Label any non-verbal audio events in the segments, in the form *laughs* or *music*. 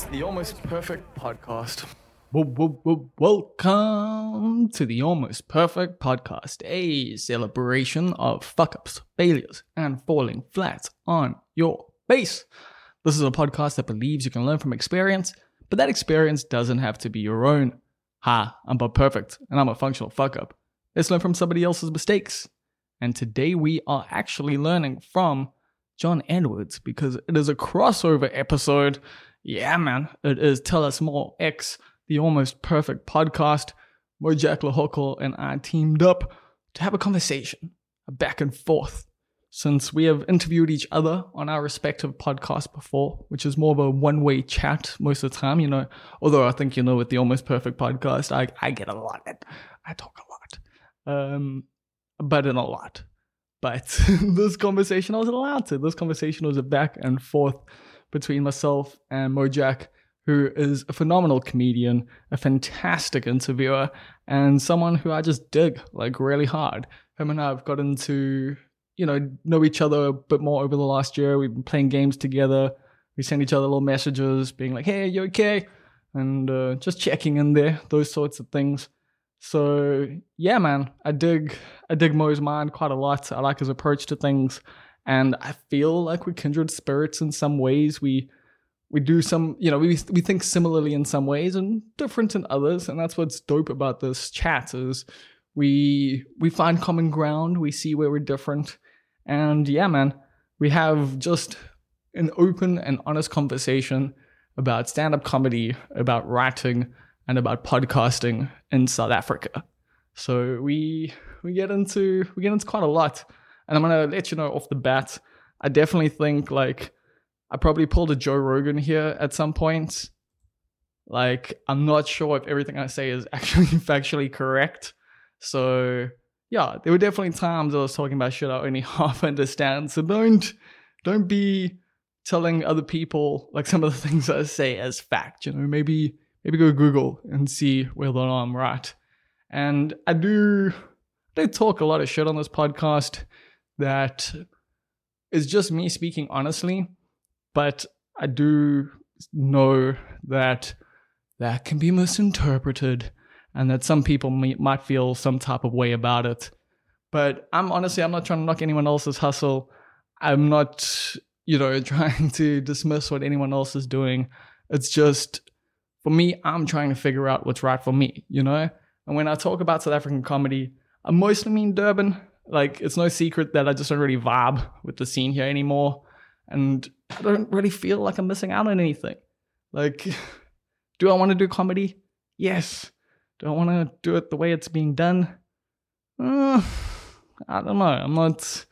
It's the Almost Perfect Podcast. Welcome to the Almost Perfect Podcast, a celebration of fuck ups, failures, and falling flat on your face. This is a podcast that believes you can learn from experience, but that experience doesn't have to be your own. Ha, I'm Bob Perfect, and I'm a functional fuck up. Let's learn from somebody else's mistakes. And today we are actually learning from John Edwards because it is a crossover episode. Yeah, man, it is Tell Us More X, the almost perfect podcast. Where Jack LaHockle and I teamed up to have a conversation, a back and forth. Since we have interviewed each other on our respective podcasts before, which is more of a one way chat most of the time, you know. Although I think, you know, with the Almost Perfect podcast, I, I get a lot. I talk a lot. Um, but in a lot. But *laughs* this conversation, I was allowed to. This conversation was a back and forth between myself and Mojak, who is a phenomenal comedian, a fantastic interviewer, and someone who I just dig like really hard. Him and I have gotten to, you know, know each other a bit more over the last year. We've been playing games together. We send each other little messages being like, hey, you okay? And uh, just checking in there, those sorts of things. So yeah, man, I dig I dig Mo's mind quite a lot. I like his approach to things, and I feel like we're kindred spirits in some ways. We we do some, you know, we we think similarly in some ways and different in others, and that's what's dope about this chat is we we find common ground. We see where we're different, and yeah, man, we have just an open and honest conversation about stand up comedy, about writing and about podcasting in South Africa. So we we get into we get into quite a lot. And I'm gonna let you know off the bat, I definitely think like I probably pulled a Joe Rogan here at some point. Like I'm not sure if everything I say is *laughs* actually factually correct. So yeah, there were definitely times I was talking about shit I only *laughs* half understand. So don't don't be telling other people like some of the *laughs* things I say as fact. You know, maybe maybe go Google and see whether or not I'm right. And I do, I do talk a lot of shit on this podcast that is just me speaking honestly, but I do know that that can be misinterpreted and that some people may, might feel some type of way about it. But I'm honestly, I'm not trying to knock anyone else's hustle. I'm not, you know, *laughs* trying to dismiss what anyone else is doing. It's just for me, I'm trying to figure out what's right for me, you know? And when I talk about South African comedy, I mostly mean Durban. Like, it's no secret that I just don't really vibe with the scene here anymore. And I don't really feel like I'm missing out on anything. Like, *laughs* do I want to do comedy? Yes. Do I want to do it the way it's being done? Uh, I don't know. I'm not.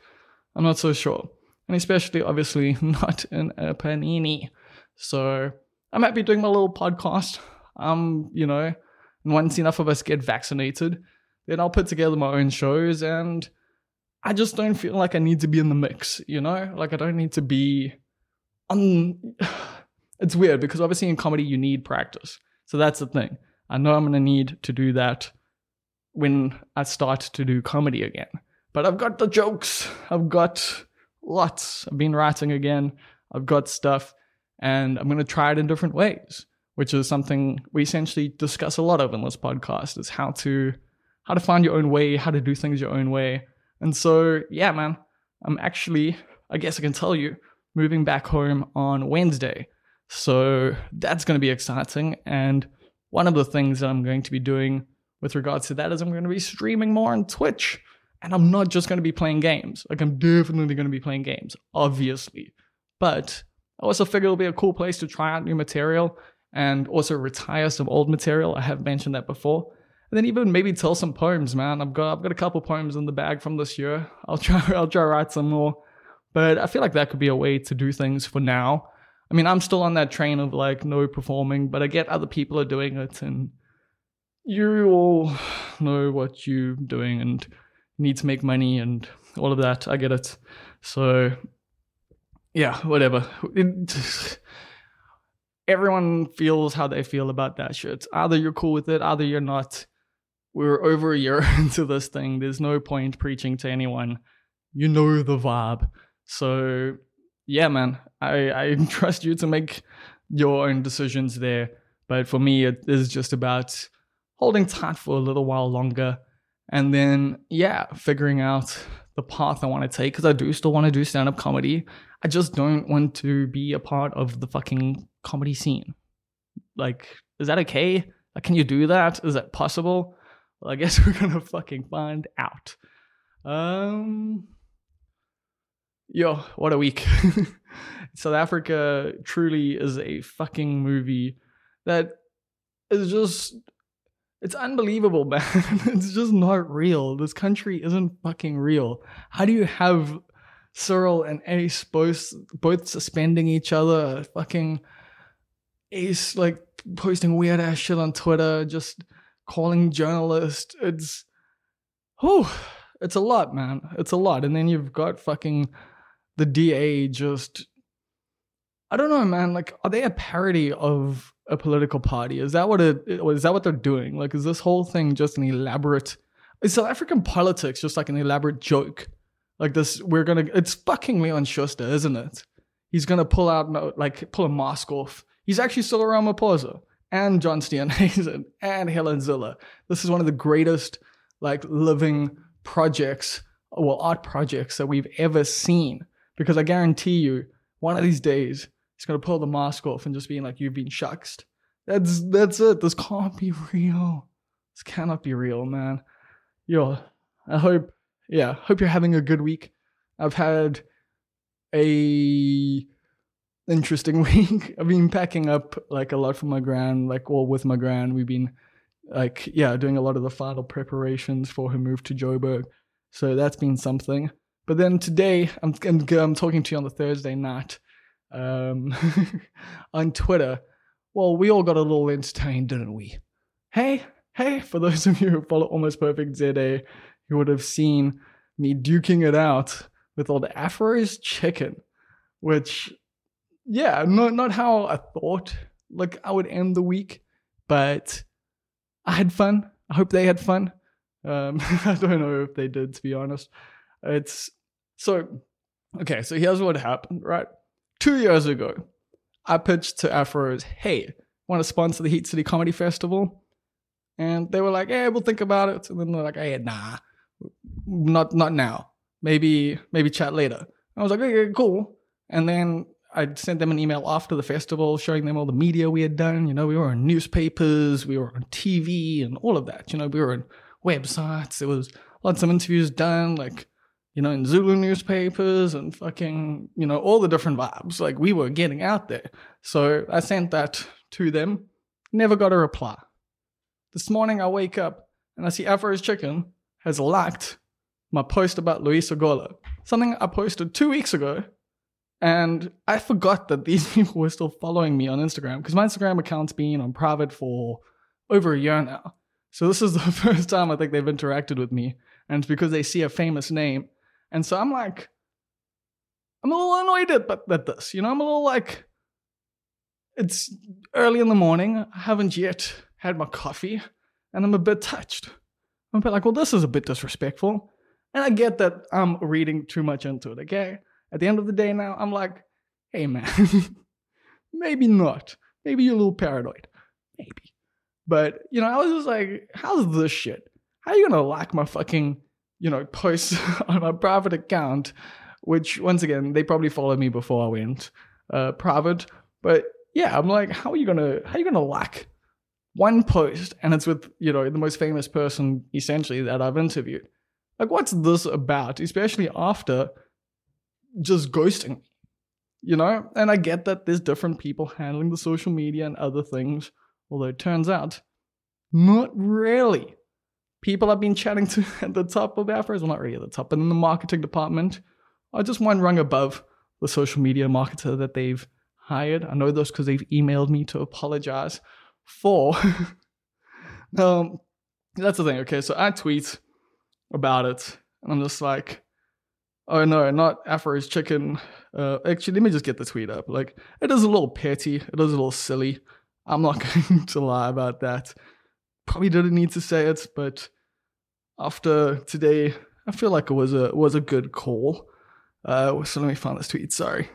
I'm not so sure, and especially obviously *laughs* not in a panini. So I'm happy doing my little podcast. Um, you know, and once enough of us get vaccinated, then I'll put together my own shows and I just don't feel like I need to be in the mix, you know? Like I don't need to be on *sighs* it's weird because obviously in comedy you need practice. So that's the thing. I know I'm gonna need to do that when I start to do comedy again. But I've got the jokes. I've got lots. I've been writing again. I've got stuff and I'm going to try it in different ways, which is something we essentially discuss a lot of in this podcast is how to how to find your own way, how to do things your own way. And so, yeah, man, I'm actually, I guess I can tell you, moving back home on Wednesday. So that's going to be exciting. And one of the things that I'm going to be doing with regards to that is I'm going to be streaming more on Twitch. And I'm not just going to be playing games. Like, I'm definitely going to be playing games, obviously. But I also figured it'll be a cool place to try out new material and also retire some old material. I have mentioned that before. And then even maybe tell some poems, man. I've got I've got a couple poems in the bag from this year. I'll *laughs* try I'll try write some more. But I feel like that could be a way to do things for now. I mean, I'm still on that train of like no performing, but I get other people are doing it and you all *sighs* know what you're doing and need to make money and all of that. I get it. So yeah, whatever. It, *sighs* everyone feels how they feel about that shit. Either you're cool with it, either you're not. We're over a year *laughs* into this thing. There's no point preaching to anyone. You know the vibe. So yeah, man, I, I *laughs* trust you to make your own decisions there. But for me, it is just about holding tight for a little while longer and then, yeah, figuring out the path I want to take because I do still want to do stand up comedy. I just don't want to be a part of the fucking comedy scene. Like, is that okay? Like, can you do that? Is that possible? Well, I guess *laughs* we're gonna fucking find out. Um, yo, what a week. *laughs* South Africa truly is a fucking movie that is just it's unbelievable, *laughs* man. it's just not real. This country isn't fucking real. How do you have Cyril and Ace both both suspending each other, fucking Ace like posting weird ass shit on Twitter, just calling journalists. It's whew, it's a lot, man. It's a lot. And then you've got fucking the DA just I don't know, man. Like, are they a parody of a political party? Is that what it is that what they're doing? Like, is this whole thing just an elaborate is South African politics just like an elaborate joke? Like this, we're gonna it's fucking Leon Schuster, isn't it? He's gonna pull out like pull a mask off. He's actually Cyril Ramaphosa and John Steenhuisen *laughs* and Helen Zille. This is one of the greatest like living projects, well, art projects that we've ever seen. Because I guarantee you, one of these days, he's gonna pull the mask off and just being like, "You've been shucked." That's that's it. This can't be *laughs* real. This cannot be real, man. Yo, I hope, yeah, hope you're having a good week. I've had a interesting *laughs* week. I've been packing up like a lot for my grand, like all with my grand. We've been like yeah, doing a lot of the final preparations for her move to Joburg. So that's been something. But then today, I'm, I'm, I'm talking to you on the Thursday night um, *laughs* on Twitter. Well, we all got a little entertained, didn't we? Hey, hey, for those of you who follow Almost Perfect ZA, you would have seen me duking it out with the Afro's chicken, which yeah, not not how I thought like I would end the week, but I had fun. I hope they had fun. Um, *laughs* I don't know if they did, to be honest. It's so okay. So here's what happened. Right, two years ago, I pitched to Afros, "Hey, want to sponsor the Heat City Comedy Festival?" And they were like, "Hey, we'll think about it." And then they're like, "Hey, nah, not not now. Maybe maybe chat later." I was like, "Okay, cool." And then I sent them an email after the festival showing them all the media we had done. You know, we were in newspapers, we were on TV, and all of that. You know, we were on websites. There was lots of interviews done, like, you know, in Zulu newspapers and fucking, you know, all the different vibes. Like, we were getting out there. So I sent that to them. Never got a reply. This morning I wake up and I see Afro's Chicken has liked my post about Loyiso Gola, something I posted two weeks ago and I forgot that these *laughs* people were still following me on Instagram because my Instagram account's been on private for over a year now. So this is the *laughs* first time I think they've interacted with me. And it's because they see a famous name. And so I'm like, I'm a little annoyed at, at this. You know, I'm a little like, it's early in the morning. I haven't yet had my coffee. And I'm a bit touched. I'm a bit like, well, this is a bit disrespectful. And I get that I'm reading too much into it, okay? At the end of the day now, I'm like, hey man, *laughs* maybe not. Maybe you're a little paranoid. Maybe. But, you know, I was just like, how's this shit? How are you gonna like my fucking, you know, post *laughs* on my private account? Which once again, they probably followed me before I went uh private. But yeah, I'm like, how are you gonna how are you gonna like one post and it's with, you know, the most famous person essentially that I've interviewed? Like what's this about? Especially after just ghosting you know? And I get that there's different people handling the social media and other things, although it turns out, not really. People I've been chatting to *laughs* at the top of Afros, well, not really at the top, but in the marketing department, are just one rung above the social media marketer that they've hired. I know this because they've emailed me to apologize for. *laughs* um, that's the thing. Okay, so I tweet about it, and I'm just like, Oh no, not Afro's chicken. Uh, actually, let me just get the tweet up. Like, it is a little petty. It is a little silly. I'm not *laughs* going to lie about that. Probably didn't need to say it, but after today, I feel like it was a was a good call. Uh, so let me find this tweet. Sorry.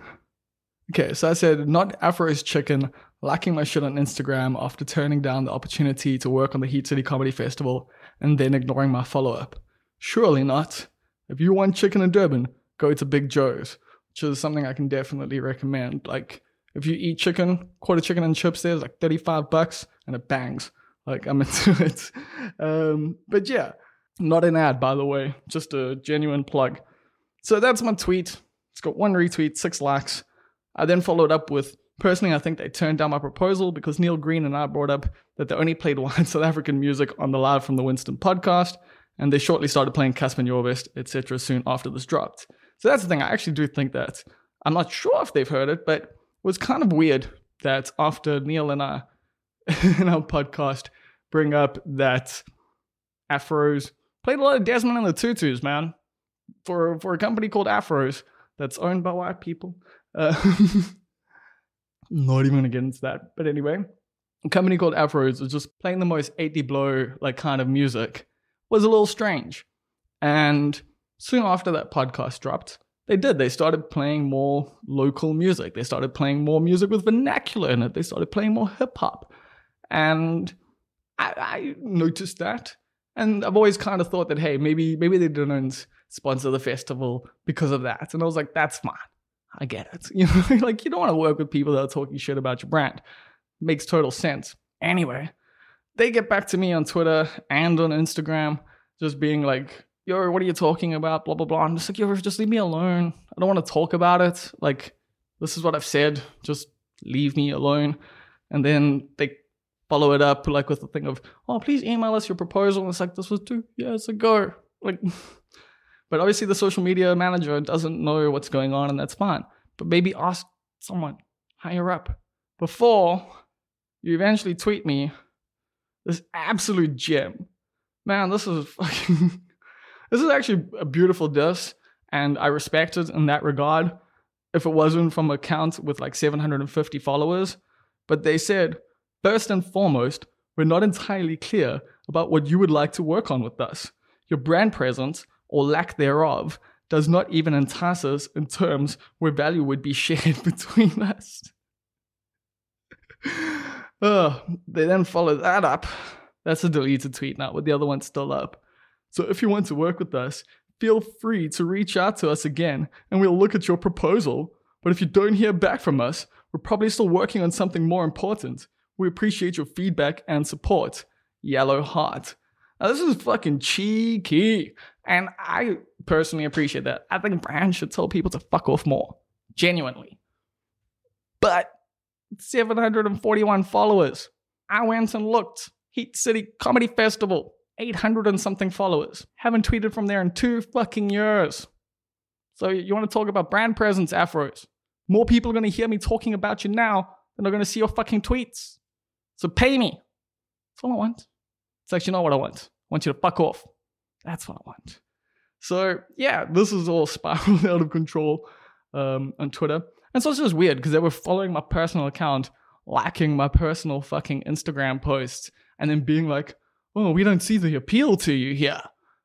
Okay, so I said not Afro's chicken, lacking my shit on Instagram after turning down the opportunity to work on the Heat City Comedy Festival and then ignoring my follow up. Surely not. If you want chicken in Durban, go to Big Joe's, which is something I can definitely recommend. Like, if you eat chicken, quarter chicken and chips there is like 35 bucks and it bangs. Like, I'm *laughs* into it. Um, but yeah, not an ad, by the way, just a genuine plug. So that's my tweet. It's got one retweet, six likes. I then followed up with personally, I think they turned down my proposal because Neil Green and I brought up that they only played *laughs* white South African music on the Live from the Winston podcast, and they shortly started playing Cassper Nyovest, etc. soon after this dropped. So that's the thing. I actually do think that I'm not sure if they've heard it, but it was kind of weird that after Neil and I *laughs* in our podcast bring up that Afros played a lot of Desmond and the Tutus, man, for for a company called Afros that's owned by white people. Uh, *laughs* not even gonna get into that. But anyway, a company called Afros was just playing the most 80 blow like kind of music was a little strange. And soon after that podcast dropped, they did. They started playing more local music. They started playing more music with vernacular in it. They started playing more hip hop. And I, I noticed that. And I've always kind of thought that, hey, maybe maybe they didn't sponsor the festival because of that. And I was like, that's fine. I get it. *laughs* You know, like you don't want to work with people that are talking shit about your brand. Makes total sense. Anyway, they get back to me on Twitter and on Instagram, just being like, yo, what are you talking about? Blah blah blah. I'm just like, yo, just leave me alone. I don't want to talk about it. Like, this is what I've said. Just leave me alone. And then they follow it up like with the thing of, oh, please email us your proposal. And it's like, this was two years ago. Like *laughs* But obviously, the social media manager doesn't know what's going on, and that's fine. But maybe ask someone higher up before you eventually tweet me this absolute gem. Man, this is *laughs* fucking. this is actually a beautiful diss, and I respect it in that regard. If it wasn't from an account with like 750 followers, but they said, first and foremost, we're not entirely clear about what you would like to work on with us. Your brand presence or lack thereof does not even entice us in terms where value would be *laughs* shared between us. *laughs* uh, they then follow that up. That's a deleted tweet now, but the other one's still up. So if you want to work with us, feel free to reach out to us again and we'll look at your proposal. But if you don't hear back from us, we're probably still working on something more important. We appreciate your feedback and support. Yellow Heart. Now, this is fucking cheeky. And I personally appreciate that. I think brands should tell people to fuck off more. Genuinely. But 741 followers. I went and looked. Heat City Comedy Festival. 800 and something followers. Haven't tweeted from there in two fucking years. So you want to talk about brand presence, Afros? More people are going to hear me talking about you now than they're going to see your fucking tweets. So pay me. That's all I want. It's actually not what I want. I want you to fuck off. That's what I want. So yeah, this is all *laughs* spiraled out of control um, on Twitter. And so it's just weird because they were following my personal account, liking my personal fucking Instagram posts, and then being like, oh, we don't see the appeal to you here.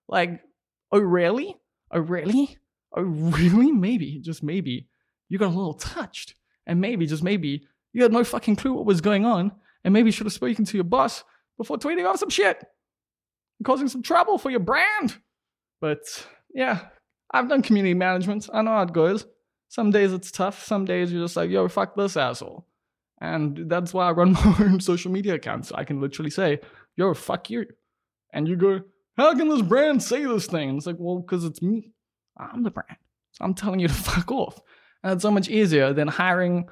Like, oh, really? Oh, really? Oh, really? Maybe, just maybe, you got a little touched. And maybe, just maybe, you had no fucking clue what was going on. And maybe you should have spoken to your boss before tweeting off some shit causing some trouble for your brand. But yeah, I've done community management. I know how it goes. Some days it's tough. Some days you're just like, yo, fuck this asshole. And that's why I run *laughs* my own social media accounts. I can literally say, yo, fuck you. And you go, how can this brand say this thing? And it's like, well, because it's me. I'm the brand. So I'm telling you to *laughs* fuck off. And it's so much easier than hiring,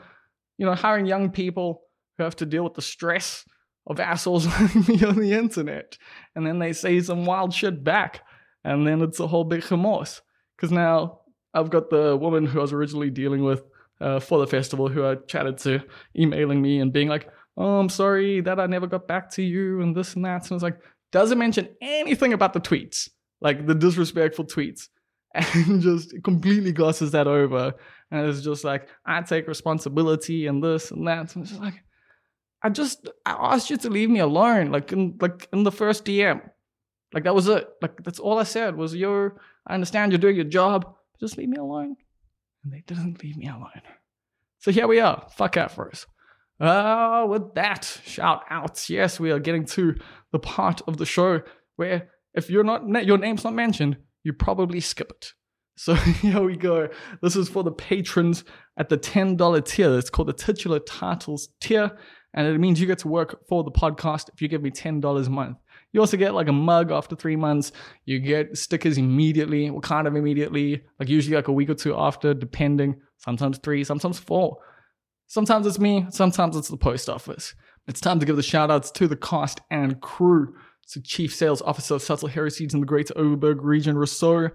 you know, hiring young people who have to deal with the stress of assholes *laughs* on the internet. And then they say some wild shit back. And then it's a whole big remorse. Because now I've got the woman who I was originally dealing with uh, for the festival who I chatted to emailing me and being like, oh, I'm sorry that I never got back to you and this and that. And I was like, doesn't mention anything about the tweets, like the disrespectful tweets, *laughs* and just completely glosses that over. And it's just like, I take responsibility and this and that. And it's just like, I just I asked you to leave me alone, like in like in the first DM. Like that was it. Like that's all I said was your I understand you're doing your job, just leave me alone. And they didn't leave me alone. So here we are. Fuck Afros. Uh, with that, shout outs. Yes, we are getting to the part of the show where if you're not your name's not mentioned, you probably skip it. *laughs* So here we go. This is for the patrons at the $10 tier. It's called the titular titles tier. And it means you get to work for the podcast if you give me $10 a month. You also get like a mug after three months. You get stickers immediately, or kind of immediately, like usually like a week or two after, depending. Sometimes three, sometimes four. Sometimes it's me, sometimes it's the post office. It's time to give the shout outs to the cast and crew. To Chief Sales Officer of Subtle Heresies in the Greater Overberg region, Rousseau.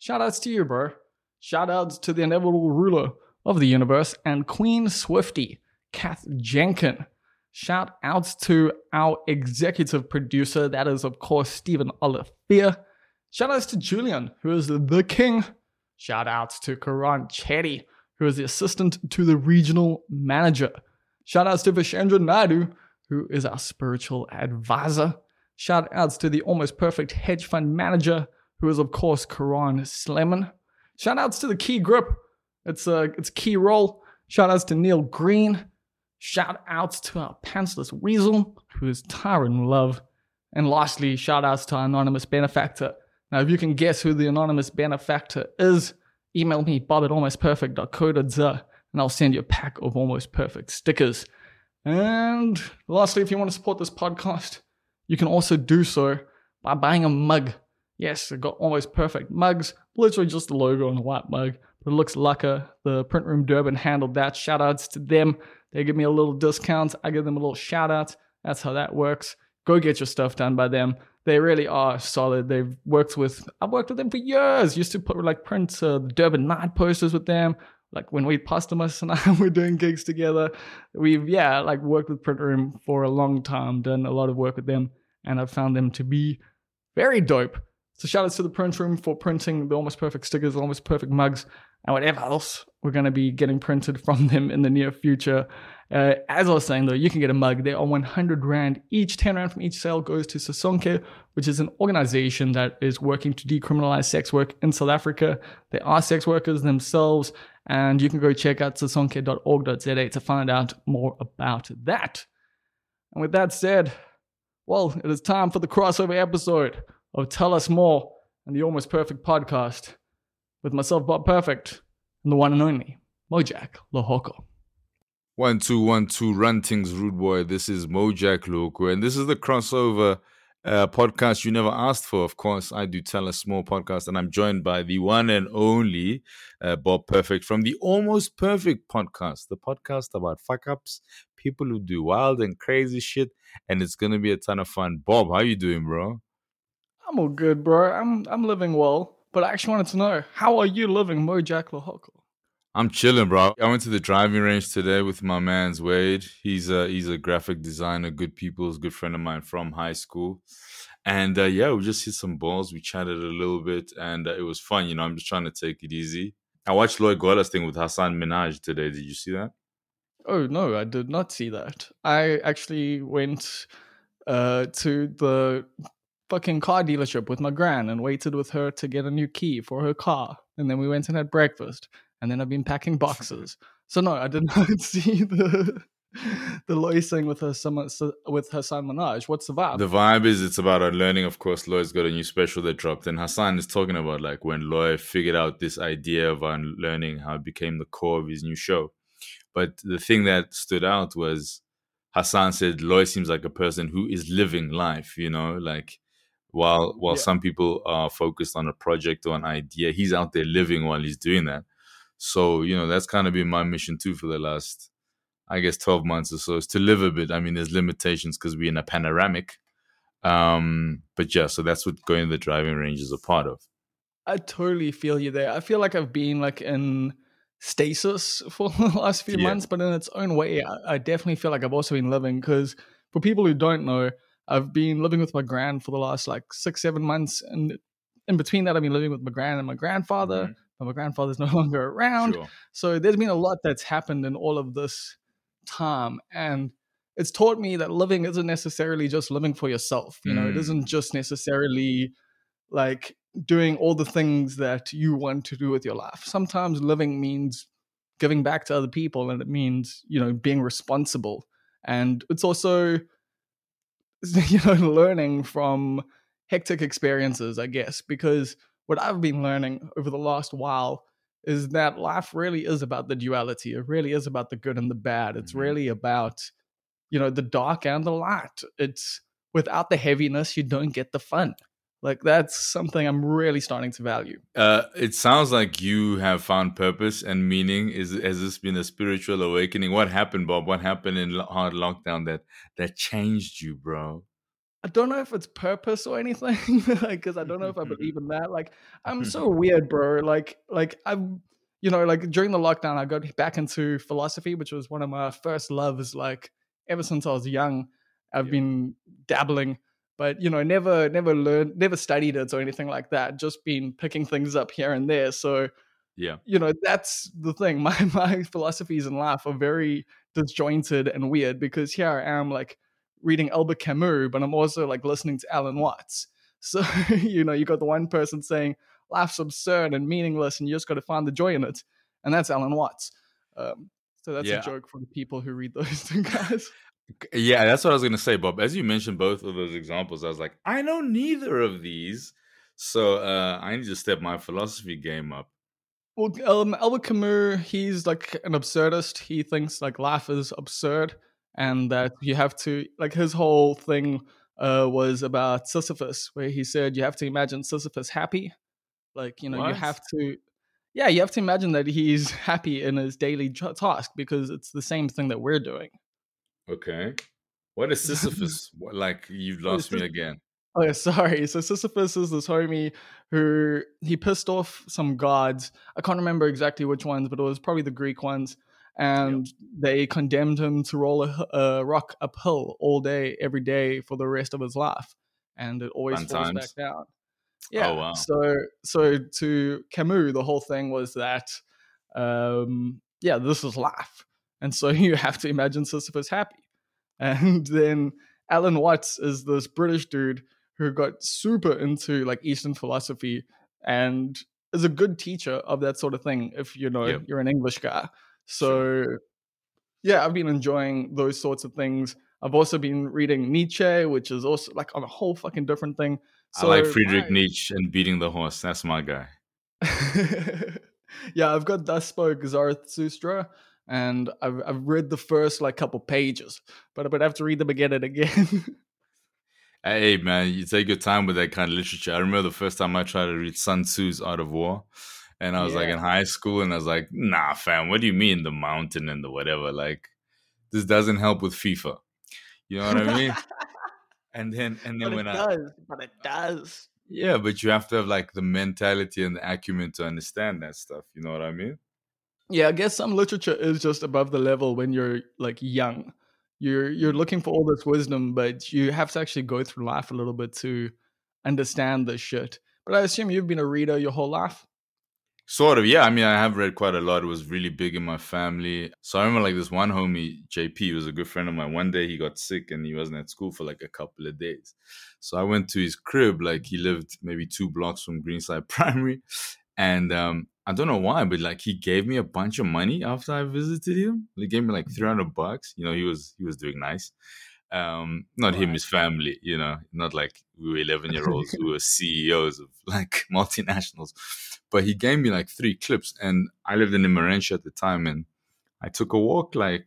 Shout outs to you, bro. Shout outs to the inevitable ruler of the universe and Queen Swifty, Kath Jenkin. Shout outs to our executive producer, that is, of course, Stephen Olivier. Shout outs to Julian, who is the king. Shout outs to Karan Chetty, who is the assistant to the regional manager. Shout outs to Vishendra Naidu, who is our spiritual advisor. Shout outs to the almost perfect hedge fund manager, who is, of course, Karan Sleman. Shout outs to the key grip. It's a, it's a key role. Shout outs to Neil Green. Shout outs to our pantsless weasel, who is Tyron Love. And lastly, shout outs to our anonymous benefactor. Now, if you can guess who the anonymous benefactor is, email me, bob at almostperfect.co.za, and I'll send you a pack of almost perfect stickers. And lastly, if you want to support this podcast, you can also do so by buying a mug. Yes, I've got almost perfect mugs, literally just the logo on a white mug, but it looks lacquer. The Print Room Durban handled that. Shout outs to them. They give me a little discount. I give them a little shout out. That's how that works. Go get your stuff done by them. They really are solid. They've worked with, I've worked with them for years. Used to put like print uh, the Durban night posters with them. Like when we Postumus and *laughs* I were doing gigs together, we've, yeah, like worked with Print Room for a long time, done a lot of work with them, and I've found them to be very dope. So shout outs to the print room for printing the almost perfect stickers, the almost perfect mugs, and whatever else we're going to be getting printed from them in the near future. Uh, as I was saying though, you can get a mug. They are 100 Rand each. 10 Rand from each sale goes to Sisonke, which is an organization that is working to decriminalize sex work in South Africa. They are sex workers themselves, and you can go check out sisonke.org.za to find out more about that. And with that said, well, it is time for the crossover episode of Tell Us More and the Almost Perfect podcast with myself, Bob Perfect, and the one and only Mojak Lehoko. One, two, one, two, run things, rude boy. This is Mojak Lehoko, and this is the crossover uh, podcast you never asked for. Of course, I do Tell Us More podcast, and I'm joined by the one and only uh, Bob Perfect from the Almost Perfect podcast, the podcast about fuck ups, people who do wild and crazy shit, and it's gonna be a ton of fun. Bob, how you doing, bro? I'm all good, bro. I'm I'm living well, but I actually wanted to know how are you living, Mojak Lehoko? I'm chilling, bro. I went to the driving range today with my man's Wade. He's a he's a graphic designer, good people's good friend of mine from high school. And uh, yeah, we just hit some balls. We chatted a little bit, and uh, it was fun. You know, I'm just trying to take it easy. I watched Lloyd Gola's thing with Hasan Minhaj today. Did you see that? Oh no, I did not see that. I actually went uh, to the fucking car dealership with my gran and waited with her to get a new key for her car. And then we went and had breakfast. And then I've been packing boxes. So no, I did *laughs* not see the the Loy's thing with her son, with Hasan Minhaj. What's the vibe? The vibe is it's about her learning. Of course, Loy's got a new special that dropped, and Hasan is talking about like when Loy figured out this idea of unlearning, how it became the core of his new show. But the thing that stood out was Hasan said Loy seems like a person who is living life. You know, like while while yeah. some people are focused on a project or an idea, he's out there living while he's doing that. So you know that's kind of been my mission too for the last, I guess, twelve months or so, is to live a bit. I mean, there's limitations because we're in a panoramic, um, but yeah, so that's what going to the driving range is a part of. I totally feel you there. I feel like I've been like in stasis *laughs* for the last few yeah. months, but in its own way, I, I definitely feel like I've also been living because for people who don't know, I've been living with my grand for the last like six, seven months. And in between that, I've been living with my grand and my grandfather, mm-hmm. but my grandfather's *laughs* no longer around. Sure. So there's been a lot that's happened in all of this time. And it's taught me that living isn't necessarily just living for yourself. You know, mm. it isn't just necessarily like doing all the things that you want to do with your life. Sometimes living means giving back to other people and it means you know being responsible and it's also *laughs* you know learning from hectic experiences i guess because what i've been learning over the last while is that life really is about the duality it really is about the good and the bad it's Mhm. really about you know the dark and the light it's without the heaviness you don't get the fun like that's something i'm really starting to value Uh, it sounds like you have found purpose and meaning. Is has this been a spiritual awakening? What happened, Bob? What happened in hard lockdown that that changed you, bro? I don't know if it's purpose or anything, *laughs* because I don't know if I *laughs* believe in that. Like, I'm so *laughs* weird, bro. Like, like I'm, you know, like during the lockdown, I got back into philosophy, which was one of my first loves. Like, ever since I was young, I've Yeah. been dabbling, but you know, never, never learned, never studied it or anything like that. Just been picking things up here and there. So, Yeah, you know, that's the thing. *laughs* My my philosophies in life are very disjointed and weird because here I am like reading Albert Camus, but I'm also like listening to Alan Watts. *laughs* So, you know, you got the one person saying life's absurd and meaningless and you just got to find the joy in it. And that's Alan Watts. Um, so that's Yeah. a joke for the people who read those *laughs* two guys. Yeah. That's what I was gonna say, Bob. As you mentioned both of those examples, I was like, I know neither of these, so uh, I need to step my philosophy game up. Well, um, Albert Camus, he's like an absurdist. He thinks like life is absurd and that you have to like his whole thing uh, was about Sisyphus, where he said you have to imagine Sisyphus happy. Like you know, you have to, yeah, you have to imagine that he's *laughs* happy in his daily task because it's the same thing that we're doing. Okay. What is *laughs* Sisyphus? What- like you've Oh, lost me again. Oh yeah, sorry. So Sisyphus is this homie who he pissed off some gods. I can't remember exactly which ones, but it was probably the Greek ones. And they condemned him to roll a rock uphill all day, every day for the rest of his life, and it always Fun falls back down. Yeah. wow. So, so to Camus, the whole thing was that, um, yeah, this is life, and so *laughs* you have to imagine Sisyphus happy. *laughs* And then Alan Watts is this British dude who got super into like Eastern philosophy and is a good teacher of that sort of thing if you know Yep. you're an English guy. So yeah, I've been enjoying those sorts of things. I've also been reading Nietzsche, which is also like on a whole fucking different thing. I like Friedrich Nietzsche and beating the horse. That's my guy. *laughs* yeah, I've got Thus Spoke Zarathustra, and I've I've read the first like couple pages, but I would have to read them again and again. Hey man, you take your time with that kind of literature. I remember the first time I tried to read Sun Tzu's Art of War, and I was like in high school, and I was like, "Nah, fam, what do you mean the mountain and the whatever? Like, this doesn't help with FIFA. You know what I mean?" *laughs* and then, and then but when it I, does, but it uh, does. yeah, but you have to have like the mentality and the acumen to understand that stuff. You know what I mean? Yeah, I guess some literature is just above the level when you're like young. You're you're looking for all this wisdom, but you have to actually go through life a little bit to understand this shit. But I assume you've been a reader your whole life. Sort of, yeah. I mean, I have read quite a lot. It was really big in my family. So I remember like this one homie, JP, was a good friend of mine. One day he got sick and he wasn't at school for like a couple of days. So I went to his crib, like he lived maybe two blocks from Greenside *laughs* Primary. And um, I don't know why, but like he gave me a bunch of money after I visited him. He gave me like 300 bucks. You know, he was he was doing nice. Um, not him, his family, you know, not like we were 11 year olds who were *laughs* CEOs of like *laughs* multinationals but he gave me like three clips and i lived in Emmarentia at the time and i took a walk like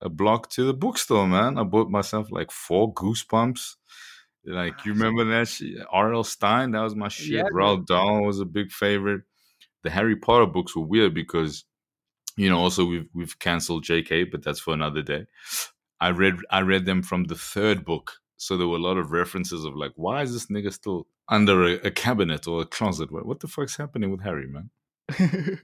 a block to the bookstore man i bought myself like four goosebumps like you remember that shit? R.L. Stine, that was my shit. Yeah, Roald Dahl was a big favorite. The Harry Potter books were weird because, you know, also we've we've cancelled J.K., but that's for another day. I read I read them from the third book, so there were a lot of references of like, why is this nigga still under a, a cabinet or a closet? What, what the fuck's happening with Harry, man? *laughs*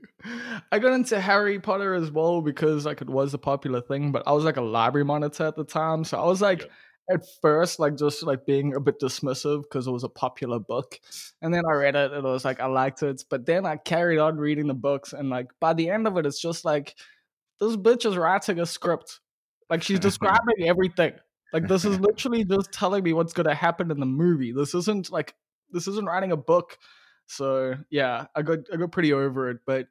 I got into Harry Potter as well because like it was a popular thing, but I was like a library monitor at the time, so I was like Yeah. At first like just like being a bit dismissive because it was a popular book, and then I read it and I was like I liked it, but then I carried on reading the books, and like by the end of it, it's just like this bitch is writing a script, like she's *laughs* describing everything. Like this is *laughs* literally just telling me what's gonna happen in the movie. This isn't like this isn't writing a book. So yeah, I got I got pretty over it. But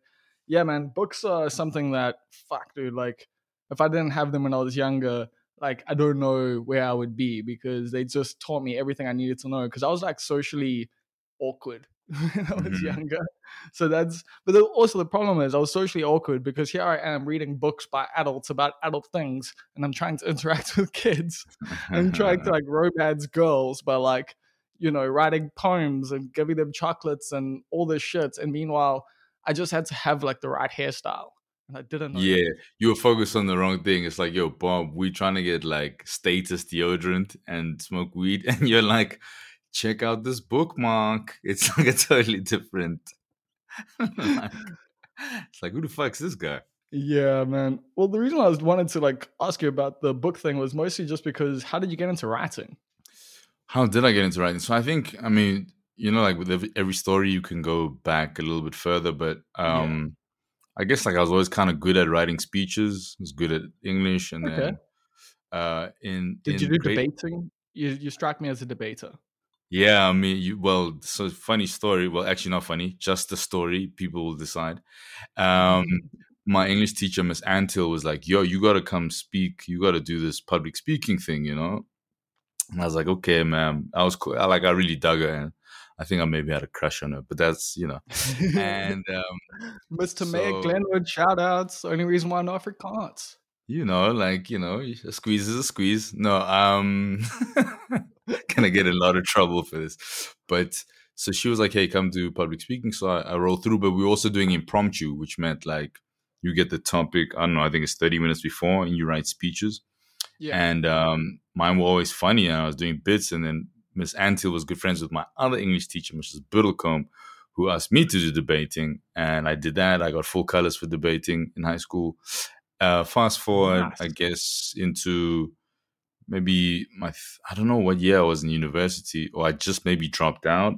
yeah, man, books are something that fuck, dude. Like, if I didn't have them when I was younger, like I don't know where I would be because they just taught me everything I needed to know. Because I was like socially awkward *laughs* when I was Mhm. younger. So that's, but the, also the problem is I was socially awkward because here I am reading books by adults about adult things, and I'm trying to *laughs* interact with kids. I'm trying to *laughs* like romance girls by like, you know, writing poems and giving them chocolates and all this shit. And meanwhile, I just had to have like the right hairstyle. And I didn't know. Yeah, you were focused on the wrong thing. It's like, yo, Bob, we trying to get like status deodorant and smoke weed, *laughs* and you're like, check out this bookmark. *laughs* It's like a totally different. *laughs* like, it's like, who the fuck's this guy? Yeah, man. Well, the reason I was wanted to like ask you about the book thing was mostly just because how did you get into writing? How did I get into writing? So I think, I mean, you know, like with every, every story, you can go back a little bit further, but um, I guess like I was always kind of good at writing speeches. I was good at English, and Okay. then uh, in Did in you do debating? You you strike me as a debater. Yeah, I mean, you well, so funny story. Well, actually, not funny. Just a story. People will decide. Um, my English teacher, Miss Antil, was like, "Yo, you got to come speak. You got to do this public speaking thing, you know." And I was like, "Okay, ma'am." I was cool. I, like, I really dug her, and I think I maybe had a crush on her. But that's you know. *laughs* And um, Mr. Mayor Glenwood, shout outs. Only reason why I know Afrikaans. you know, like you know, a squeeze is a squeeze. No, um, *laughs* gonna get in a lot of trouble for this. But so she was like, "Hey, come do public speaking." So I, I rolled through. But we were also doing impromptu, which meant like you get the topic. I don't know. I think it's thirty minutes before, and you write speeches. Yeah. And um, mine were always funny, and I was doing bits. And then Miss Antil was good friends with my other English teacher, Mrs. Biddlecombe, who asked me to do debating, and I did that. I got full colors for debating in high school. Uh, fast forward, I guess, into maybe my th- I don't know what year I was in university, or I just maybe dropped out,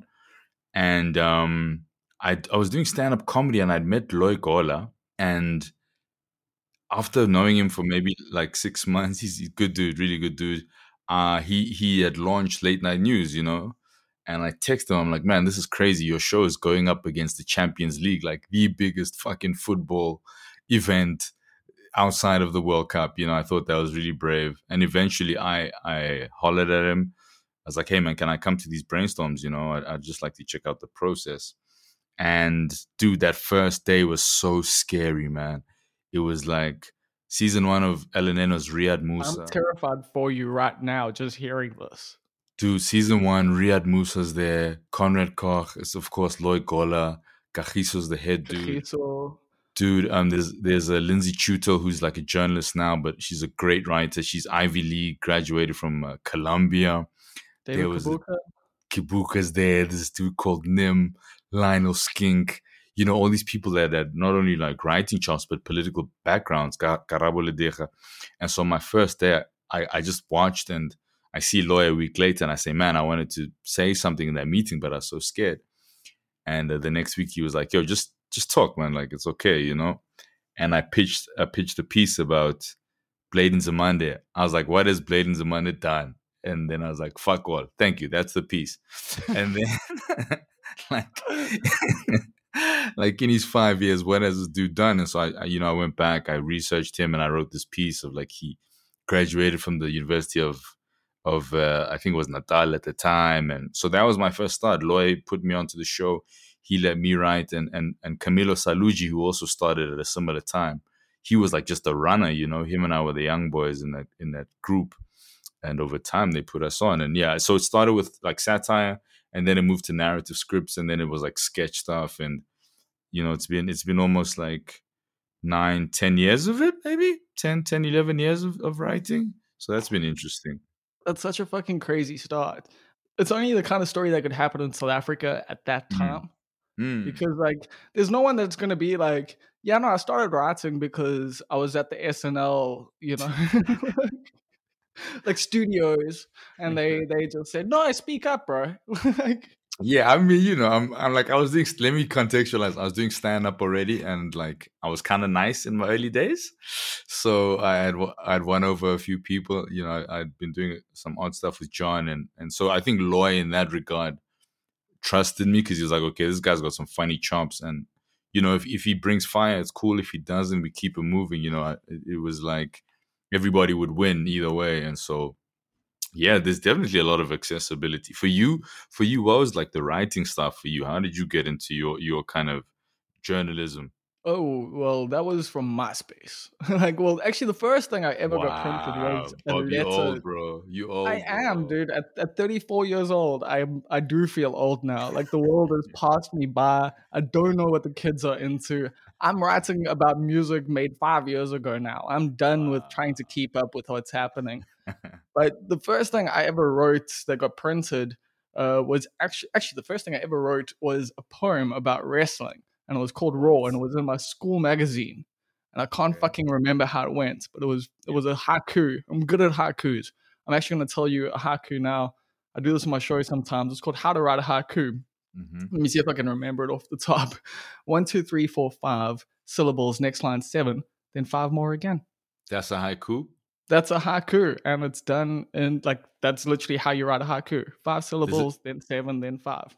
and um, I I was doing stand up comedy, and I'd met Loy Gola, and after knowing him for maybe like six *laughs* months, he's a good dude, really good dude. Uh, he he had launched late night news, you know, and I texted him, I'm like, man, this is crazy. Your show is going up against the Champions League, like the biggest fucking football event outside of the World Cup. You know, I thought that was really brave. And eventually I I hollered at him. I was like, hey man, can I come to these brainstorms? You know, I, I'd just like to check out the process. And dude, that first day was so scary, man. It was like season one of LNN's Riaad Moosa. I'm terrified for you right now just hearing this. Dude, season one, Riaad Moosa's there. Conrad Koch is of course Lloyd Gola. Kagiso's the head dude. So, Dude, um, there's there's a Lindsay Chuto who's like a journalist now, but she's a great writer. She's Ivy League, graduated from uh, Columbia. David was a- Kibuuka. Kibuuka's there. There's this dude called Nim, Lionel Skink. You know, all these people that had not only like writing chops, but political backgrounds. Ka- Karabo Ledeja. And so my first day, I, I just watched and I see Loy a week later and I say, man, I wanted to say something in that meeting, but I was so scared. And uh, the next week he was like, yo, just just talk, man. Like it's okay, you know. And I pitched I pitched a piece about Blade Nzimande. I was like, what has Blade Nzimande done? And then I was like, fuck all. Thank you. That's the piece. *laughs* And then *laughs* like *laughs* like in his five years, what has this dude done? And so I, I, you know, I went back, I researched him, and I wrote this piece of like he graduated from the University of of uh, I think it was Natal at the time, and so that was my first start. Loy put me onto the show. He let me write, and and and Camilo Salugi, who also started at a similar time, he was like just a runner, you know. Him and I were the young boys in that in that group, and over time they put us on. And yeah, so it started with like satire, and then it moved to narrative scripts, and then it was like sketch stuff, and you know, it's been it's been almost like nine, ten years of it, maybe 10, 10 11 years of, of writing. So that's been interesting. That's such a fucking crazy start. It's only the kind of story that could happen in South Africa at that Mhm. time. Mm. Because like there's no one that's gonna be like, yeah, no, I started writing because I was at the SNL, you know, *laughs* *laughs* *laughs* like studios, and they they just said, no, I speak up, bro. *laughs* like, Yeah, I mean, you know, I'm, I'm like, I was doing, let me contextualize. I was doing stand up already, and like, I was kind of nice in my early days. So I had, I'd won over a few people. You know, I, I'd been doing some odd stuff with John, and and so I think Loy, in that regard, trusted me because he was like, okay, this guy's got some funny chops, and you know, if, if he brings fire, it's cool. If he doesn't, we keep it moving. You know, it, it was like everybody would win either way. And so, yeah, there's definitely a lot of accessibility for you. For you, what was like the writing stuff for you? How did you get into your your kind of journalism? Oh, well, that was from MySpace. *laughs* like, well, actually, the first thing I ever got printed was a letter. old, bro. You old. I am, dude. At, at 34 years old, I am. I do feel old now. Like the world has passed me by. I don't know what the kids are into. I'm writing about music made five years ago now. I'm done with trying to keep up with what's happening. *laughs* But the first thing I ever wrote that got printed uh, was actually actually the first thing I ever wrote was a poem about wrestling, and it was called Raw, and it was in my school magazine. And I can't fucking remember how it went, but it was it was a haiku. I'm good at haikus. I'm actually going to tell you a haiku now. I do this on my show sometimes. It's called How to Write a Haiku. Mhm. Let me see if I can remember it off the top. *laughs* One, two, three, four, five syllables. Next line seven, then five more again. That's a haiku. That's a haiku, and it's done in like that's literally how you write a haiku: five syllables, then seven, then five.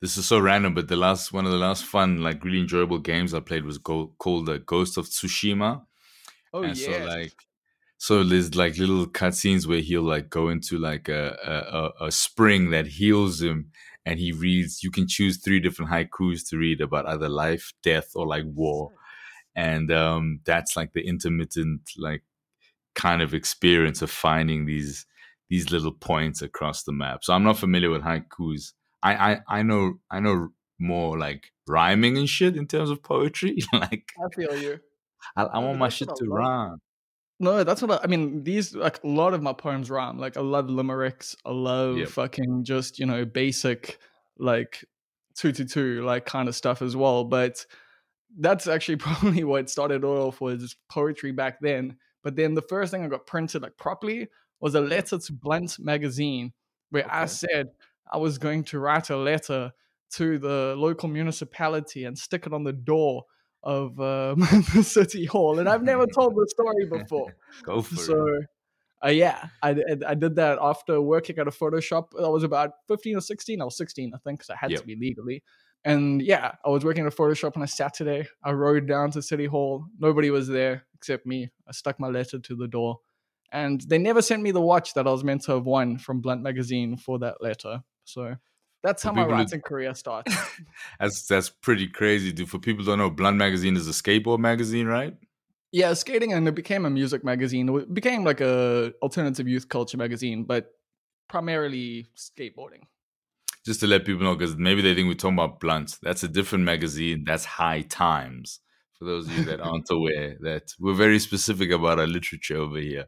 This is so random, but the last one of the last fun, like really enjoyable games I played was go- called the Ghost of Tsushima. Oh and yeah, so like so there's like little cutscenes where he'll like go into like a a- a spring that heals him and he reads you can choose three different haikus to read about either life death or like war. And um that's like the intermittent like kind of experience of finding these these little points across the map. So i'm not familiar with haikus. I i, I know i know more like rhyming and shit in terms of poetry *laughs* like I feel you. i, I want my shit to rhyme No, that's what I, I mean. These like a lot of my poems rhyme. Like I love limericks. I love Yep. fucking just you know basic like two to two like kind of stuff as well. But that's actually *laughs* probably what started off was poetry back then. But then the first thing I got printed like properly was a letter to Blunt magazine where I said I was going to write a letter to the local municipality and stick it on the door of uh, *laughs* the city hall. And I've never told the story before. *laughs* go for So, it uh, yeah, I, I- did that after working at a photo shop. I was about 15 or 16. I was 16, I think, because I had Yep. to be legally. And yeah, I was working at a photo shop on a Saturday. I rode down to City Hall. Nobody was there except me. I stuck my letter to the door. And they never sent me the watch that I was meant to have won from Blunt Magazine for that letter. So that's how my writing career started. *laughs* That's that's pretty crazy, dude. For people who don't know, Blunt Magazine is a skateboard magazine, right? yeah, skating and it became a music magazine. It became like a alternative youth culture magazine, but primarily skateboarding. Just to let people know, because maybe they think we're talking about Blunt. That's a different magazine. That's High Times. For those of you that aren't aware, that we're very specific about our literature over here.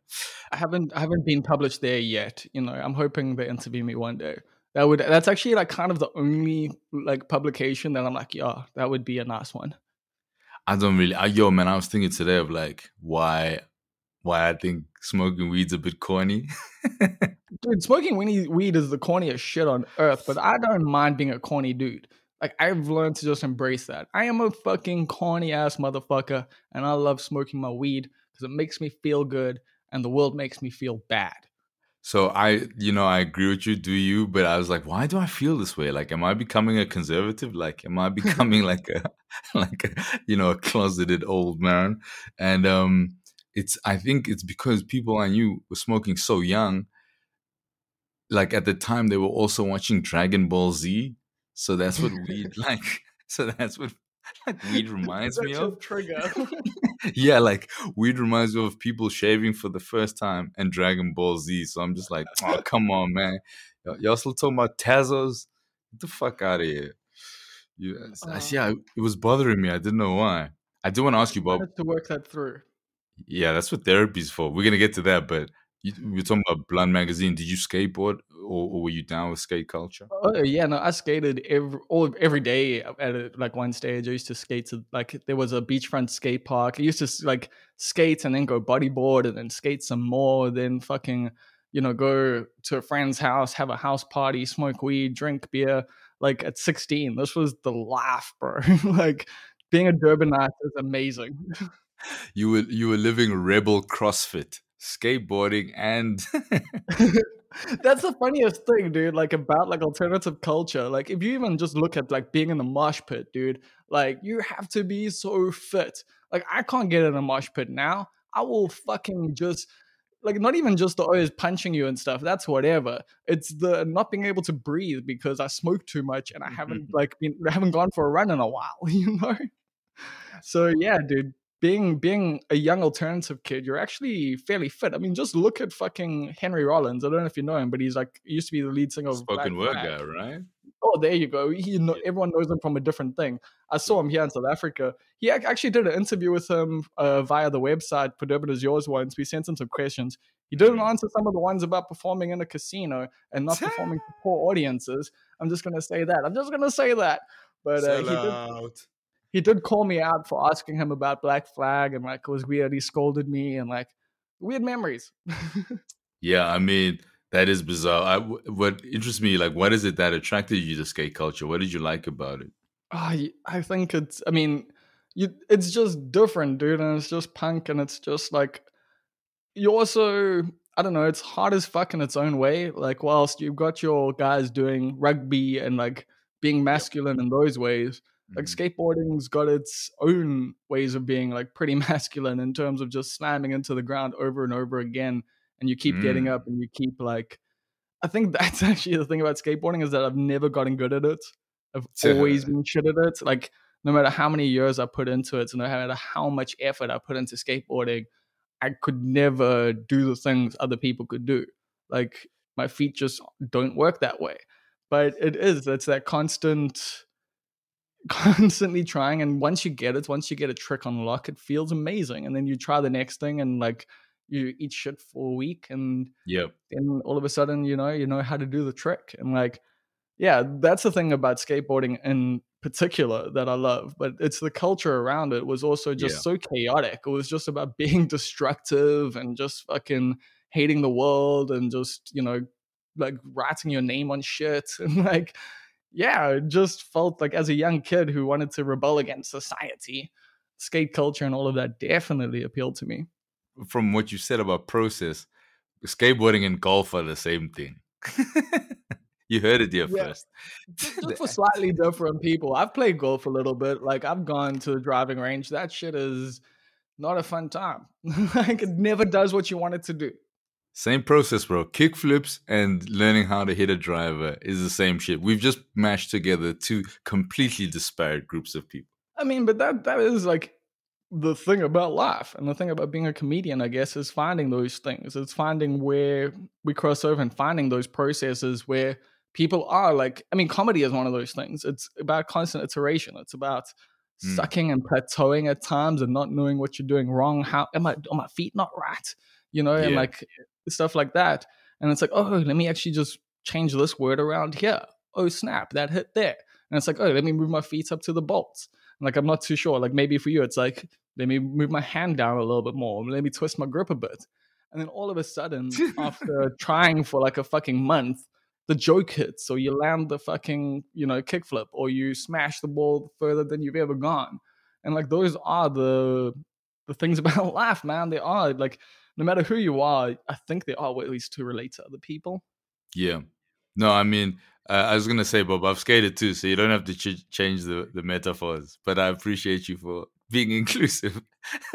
I haven't I haven't been published there yet. You know, I'm hoping they interview me one day. That would that's actually like kind of the only like publication that I'm like, yeah, that would be a nice one. I don't really. I, yo, man, I was thinking today of like why, why I think smoking weed's a bit corny. *laughs* Dude, smoking weed, weed is the corniest shit on earth, but I don't mind being a corny dude. Like I've learned to just embrace that. I am a fucking corny ass motherfucker, and I love smoking my weed because it makes me feel good, and the world makes me feel bad. So I, you know, I agree with you. Do you? But I was like, why do I feel this way? Like, am I becoming a conservative? Like, am I *laughs* becoming like a, *laughs* like a, you know, a closeted old man? And um, it's, I think it's because people I knew were smoking so young. Like at the time, they were also watching Dragon Ball Z. So that's what weed *laughs* like. So that's what weed reminds me of. trigger. *laughs* *laughs* yeah, like weed reminds me of people shaving for the first time and Dragon Ball Z. So I'm just like, oh, come on, man. Y'all still talking about Tazos? Get the fuck out of here. You, I see. Uh. I, it was bothering me. I didn't know why. I do want to ask you, Bob. To work that through. Yeah, that's what therapy's for. We're gonna get to that, but you, we're talking about Blunt Magazine. Did you skateboard, or, or were you down with skate culture? Oh yeah, no, I skated every all every day at a, like one stage. I used to skate to like there was a beachfront skate park. I used to like skate and then go bodyboard and then skate some more. Then fucking you know go to a friend's house, have a house party, smoke weed, drink beer. Like at sixteen, this was the life, bro. *laughs* like being a Durbanite is amazing. You were you were living rebel CrossFit, skateboarding, and *laughs* *laughs* That's the funniest thing, dude. Like about like alternative culture. Like if you even just look at like being in the mosh pit, dude. Like you have to be so fit. Like I can't get in a mosh pit now. I will fucking just like not even just the always punching you and stuff. That's whatever. It's the not being able to breathe because I smoke too much and I haven't *laughs* like been I haven't gone for a run in a while. You know. So yeah, dude being being a young alternative kid, you're actually fairly fit. I mean, just look at fucking Henry Rollins. I don't know if you know him, but he's like he used to be the lead singer of spoken word guy, right? Oh, there you go. He know, everyone knows him from a different thing. I saw him here in South Africa. He actually did an interview with him uh, via the website Durban is yours once. We sent him some questions. He didn't mm-hmm. answer some of the ones about performing in a casino and not *laughs* performing for poor audiences. I'm just gonna say that. I'm just gonna say that. But uh, he did he did call me out for asking him about Black Flag and like it was weird. He scolded me and like weird memories. *laughs* yeah, I mean that is bizarre. I, what interests me, like, what is it that attracted you to skate culture? What did you like about it? Ah, I I think it's. I mean, you. It's just different, dude, and it's just punk, and it's just like you also. I don't know. It's hard as fuck in its own way. Like, whilst you've got your guys doing rugby and like being masculine in those ways, like mm-hmm. skateboarding's got its own ways of being like pretty *laughs* masculine in terms of just slamming into the ground over and over again and you keep mm. getting up and you keep like I think *laughs* that's actually the thing about skateboarding is that I've never gotten good at it. I've *laughs* always been shit at it. Like no matter how many years I put into it, no matter how much effort I put into skateboarding, I could never do the things other people could do. Like my feet just don't work that way. But it is, it's that constant constantly trying and once you get it once you get a trick on lock it feels amazing and then you try the next thing and like you eat shit for a week and yeah then all of a sudden you know you know how to do the trick and like yeah that's the thing about skateboarding in particular that i love but it's the culture around it was also just yeah. so chaotic it was just about *laughs* being destructive and just fucking hating the world and just you know like writing your name on shit *laughs* and like yeah, it just felt like as a young kid who wanted to rebel against society, skate culture and all of that definitely appealed to me. From what you said about process, skateboarding and golf are the same thing. *laughs* you heard it here yeah. first. Just *laughs* for slightly different people. I've played golf a little bit. Like I've gone to the driving range. That shit is not a fun time. *laughs* like it never does what you want it to do. Same process, bro. Kick flips and learning how to hit a driver is the same shit. We've just mashed together two completely disparate groups of people. I mean, but that that is like the thing about life and the thing about being a comedian, I guess, is finding those things. It's finding where we cross over and finding those processes where people are like, I mean, comedy is one of those things. It's about constant iteration. It's about mm. sucking and plateauing at times and not knowing what you're doing wrong. How am I, are my feet not right? You know, yeah. and like stuff like that. And it's like, oh, let me actually just change this word around here. Oh, snap, that hit there. And it's like, oh, let me move my feet up to the bolts. And like, I'm not too sure. Like, maybe for you, it's like, let me move my hand down a little bit more. Let me twist my grip a bit. And then all of a sudden, *laughs* after trying for like a fucking month, the joke hits, or you land the fucking, you know, kickflip, or you smash the ball further than you've ever gone. And like, those are the the things *laughs* about life, man. They are like no matter who you are, I think there are ways to relate to other people. Yeah. No, I mean, uh, I was gonna say, Bob, I've skated too, so you don't have to ch- change the the metaphors. But I appreciate you for *laughs* being inclusive. *laughs*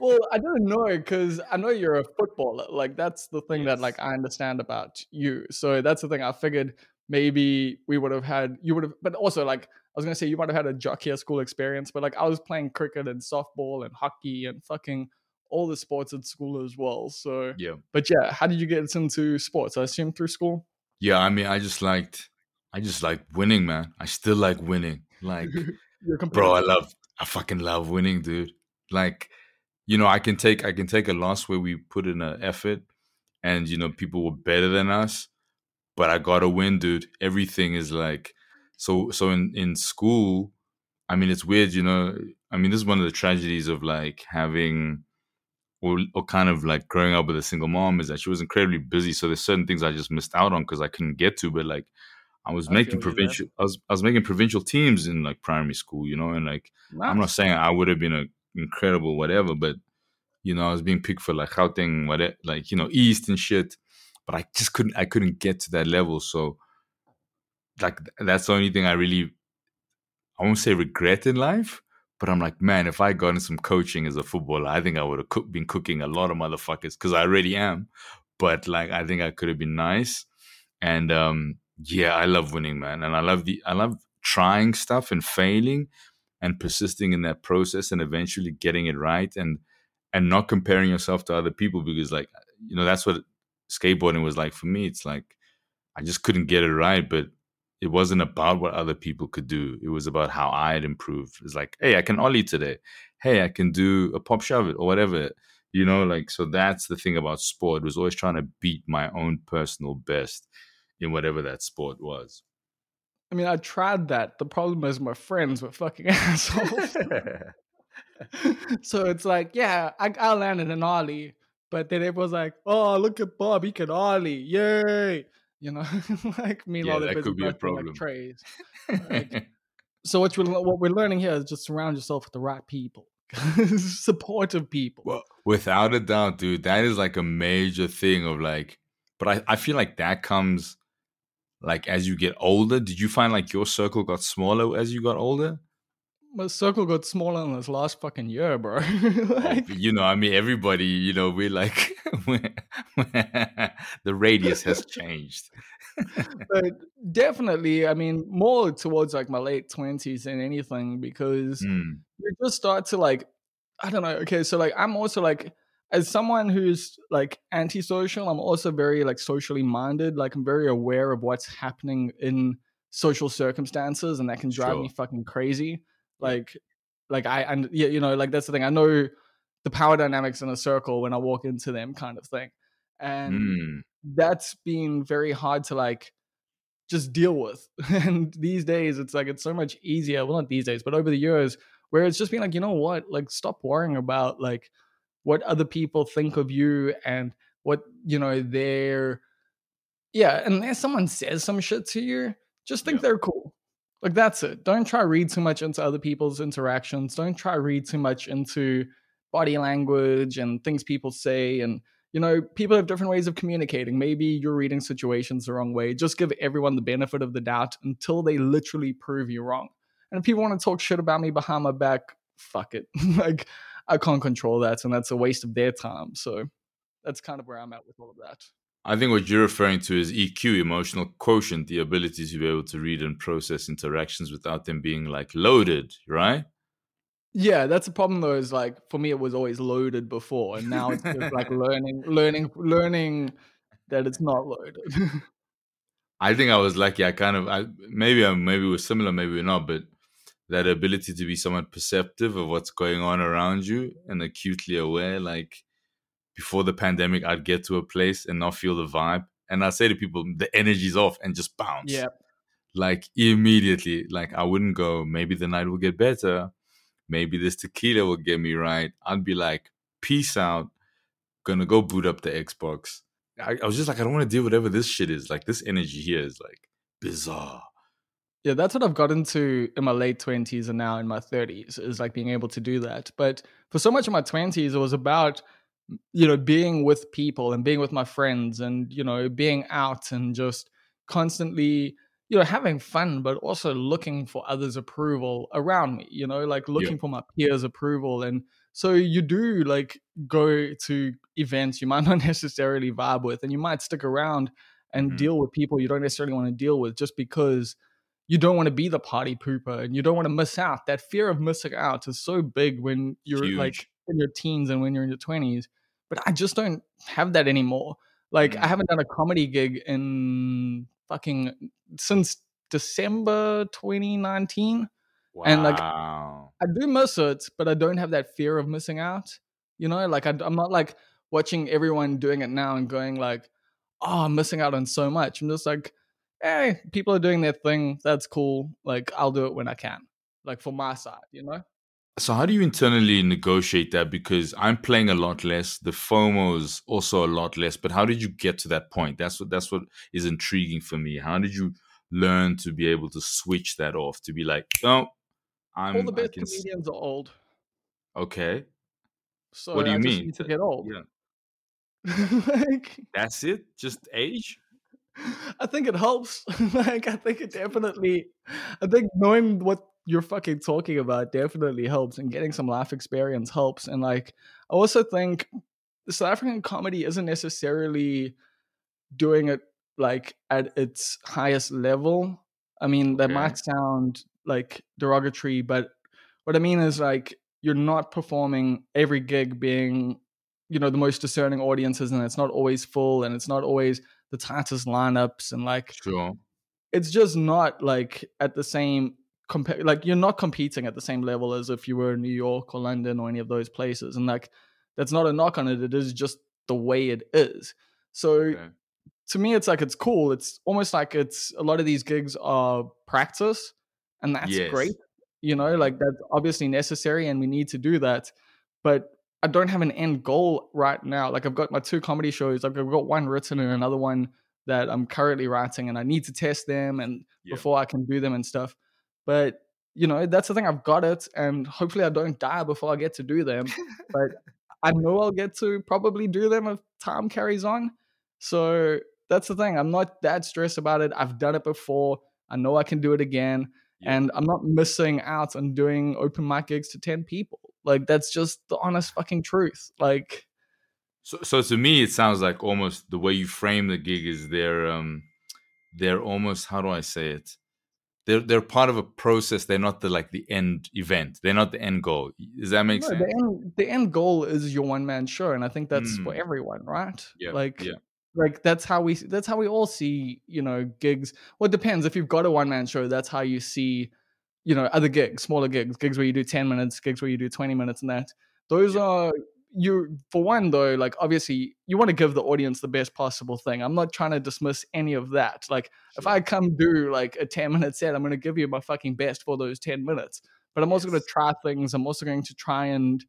well, I don't know because I know you're a footballer. Like that's the thing yes. that like I understand about you. So that's the thing. I figured maybe we would have had you would have, but also like I was gonna say you might have had a jockey school experience, but like I was playing cricket and softball and hockey and fucking all the sports at school as well. So yeah. But yeah, how did you get into sports? I assume through school. Yeah, I mean, I just liked, I just like winning, man. I still like winning. Like, *laughs* bro, I love, I fucking love winning, dude. Like, you know, I can take, I can take a loss where we put in an effort, and you know, people were better than us, but I gotta win, dude. Everything is like, so, so in in school. I mean, it's weird, you know. I mean, this is one of the tragedies of like having or, or kind of like growing up with a single mom is that she was incredibly busy. So there's certain things I just missed out on because I couldn't get to. But like I was I making provincial, I was I was making provincial teams in like primary school, you know, and like nice. I'm not saying I would have been a incredible whatever, but you know I was being picked for like Gauteng, what like you know East and shit. but I just couldn't I couldn't get to that level. So like that's the only thing I really I won't say regret in life, but I'm like, man, if I got in some coaching as a footballer, I think I would have cook, been cooking a lot of motherfuckers because I already am. But like, I think I could have been nice. And um, yeah, I love winning, man, and I love the I love trying stuff and failing and persisting in that process and eventually getting it right and and not comparing yourself to other people because like you know that's what skateboarding was like for me it's like i just couldn't get it right but it wasn't about what other people could do it was about how i had improved it's like hey i can ollie today hey i can do a pop shove it or whatever you know like so that's the thing about sport was always trying to beat my own personal best in whatever that sport was I mean, I tried that. The problem is my friends were fucking *laughs* assholes. so it's like, yeah, I, I landed an ollie, but then it was like, oh, look at Bob, he can ollie, yay! You know, *laughs* like me yeah, that could be a problem. Like trays. *laughs* Like, so what we're what we're learning here is just surround yourself with the right people, *laughs* supportive people. Well, without a doubt, dude, that is like a major thing of like, but I, I feel like that comes like as you get older. Did you find like your circle got smaller as you got older? My circle got smaller in this last fucking year, bro. *laughs* like, oh, you know, I mean, everybody, you know, we like *laughs* *laughs* the radius has changed. but definitely, I mean, more towards like my late twenties than anything, because mm. you just start to like, I don't know. Okay, so like, I'm also like, as someone who's like antisocial, I'm also very like socially minded. Like, I'm very aware of what's happening in social circumstances, and that can drive Sure. me fucking crazy like like i and yeah you know like that's the thing i know the power dynamics in a circle when i walk into them kind of thing and Mm. that's been very hard to like just deal with *laughs* and these days it's like it's so much easier well not these days but over the years where it's just been like you know what like stop worrying about like what other people think of you and what you know they're yeah unless someone says some shit to you just think Yeah. they're cool like that's it. Don't try read too much into other people's interactions. Don't try read too much into body language and things people say and you know, people have different ways of communicating. Maybe you're reading situations the wrong way. Just give everyone the benefit of the doubt until they literally prove you wrong. And if people want to talk shit about me behind my back, fuck it. *laughs* like I can't control that and that's a waste of their time. So that's kind of where I'm at with all of that. I think what you're referring to is EQ, emotional quotient, the ability to be able to read and process interactions without them being like loaded, right? Yeah, that's a problem though. Is like for me, it was always loaded before, and now it's just like *laughs* learning, learning, learning that it's not loaded. *laughs* I think I was lucky. I kind of, I, maybe I maybe we're similar, maybe we're not, but that ability to be somewhat perceptive of what's going on around you and acutely aware. Like before the pandemic, I'd get to a place and not feel the vibe, and I'd say to people, the energy's off, and just bounce. yeah, like immediately. Like I wouldn't go. Maybe the night will get better. Maybe this tequila will get me right. I'd be like, peace out. Gonna go boot up the Xbox. I, I was just like, I don't want to deal with whatever this shit is. Like this energy here is like bizarre. yeah, that's what I've gotten to in my late twenties and now in my thirties is like being able to do that. But for so much of my twenties, it was about you know being with people and being with my friends and you know being out and just constantly you know having fun but also looking for others approval around me you know like looking for my peers approval. And so you do like go to events you *laughs* might not necessarily vibe with and you might stick around and Mhm. deal with people you don't necessarily want to deal with just because you don't want to be the party pooper and you don't want to miss out. That fear of missing out is so big when you're like in your teens and when you're in your 20s but i just don't have that anymore like i Mm. haven't done a comedy gig in fucking since december 2019 Wow. And, like, I do miss it, but I don't have that fear of missing out. You know, like I, am not like watching everyone doing it now and going like, "Oh, I'm missing out on so much." I'm just like, "Hey, people are doing their thing. That's cool. Like, I'll do it when I can." Like for my side, you know. So how do you internally negotiate that? Because I'm playing a lot less. The FOMO is also a lot less. But how did you get to that point? That's what that's what is intriguing for me. How did you learn to be able to switch that off? To be like, no, I'm All the best can comedians are old, okay. so What do you mean? to get old. Yeah. *laughs* like, That's it. Just age. I think it helps. *laughs* like, I think it definitely. I think knowing what you're fucking talking about definitely helps, and getting some life experience helps. And like, I also think the South African comedy isn't necessarily doing it like at its highest level. I mean, that might sound like derogatory, but what I mean is like you're not performing every gig being, you know, the most discerning audiences, and it's not always full, and it's not always the tightest lineups, and like Sure. it's just not like at the same compare like you're not competing at the same level as if you were in New York or London or any of those places. And like that's not a knock on it. It is just the way it is. So Okay. to me it's like it's cool. It's almost like it's a lot of these gigs are practice and that's Yes. great. You know, mm-hmm. like that's obviously necessary and we need to do that. But I don't have an end goal right now. Like I've got my two comedy shows. I've got one written and another one that I'm currently writing and I need to test them and Yeah. before I can do them and stuff. But you know, that's the thing. I've got it, and hopefully, I don't die before I get to do them. *laughs* but I know I'll get to probably do them if time carries on. So that's the thing. I'm not that stressed about it. I've done it before. I know I can do it again, Yeah. and I'm not missing out on doing open mic gigs to ten people. Like that's just the honest fucking truth. Like So, so to me, it sounds like almost the way you frame the gig is they're um, they're almost how do I say it? They're they're part of a process. They're not the like the end event. They're not the end goal. Does that make no, sense? the end the end goal is your one man show, and I think that's for Mm. everyone, right? Yeah, Like yeah. like that's how we that's how we all see you know gigs. Well, it depends. If you've got a one man show, that's how you see you know other gigs, smaller gigs, gigs where you do ten minutes, gigs where you do twenty minutes, and that. Those Yeah. are you for one though. Like obviously, you want to give the audience the best possible thing. I'm not trying to dismiss any of that. Like if I come do like a 10 minute set, I'm going to give you my fucking best for those 10 minutes. But I'm also going to try things. I'm also going to try and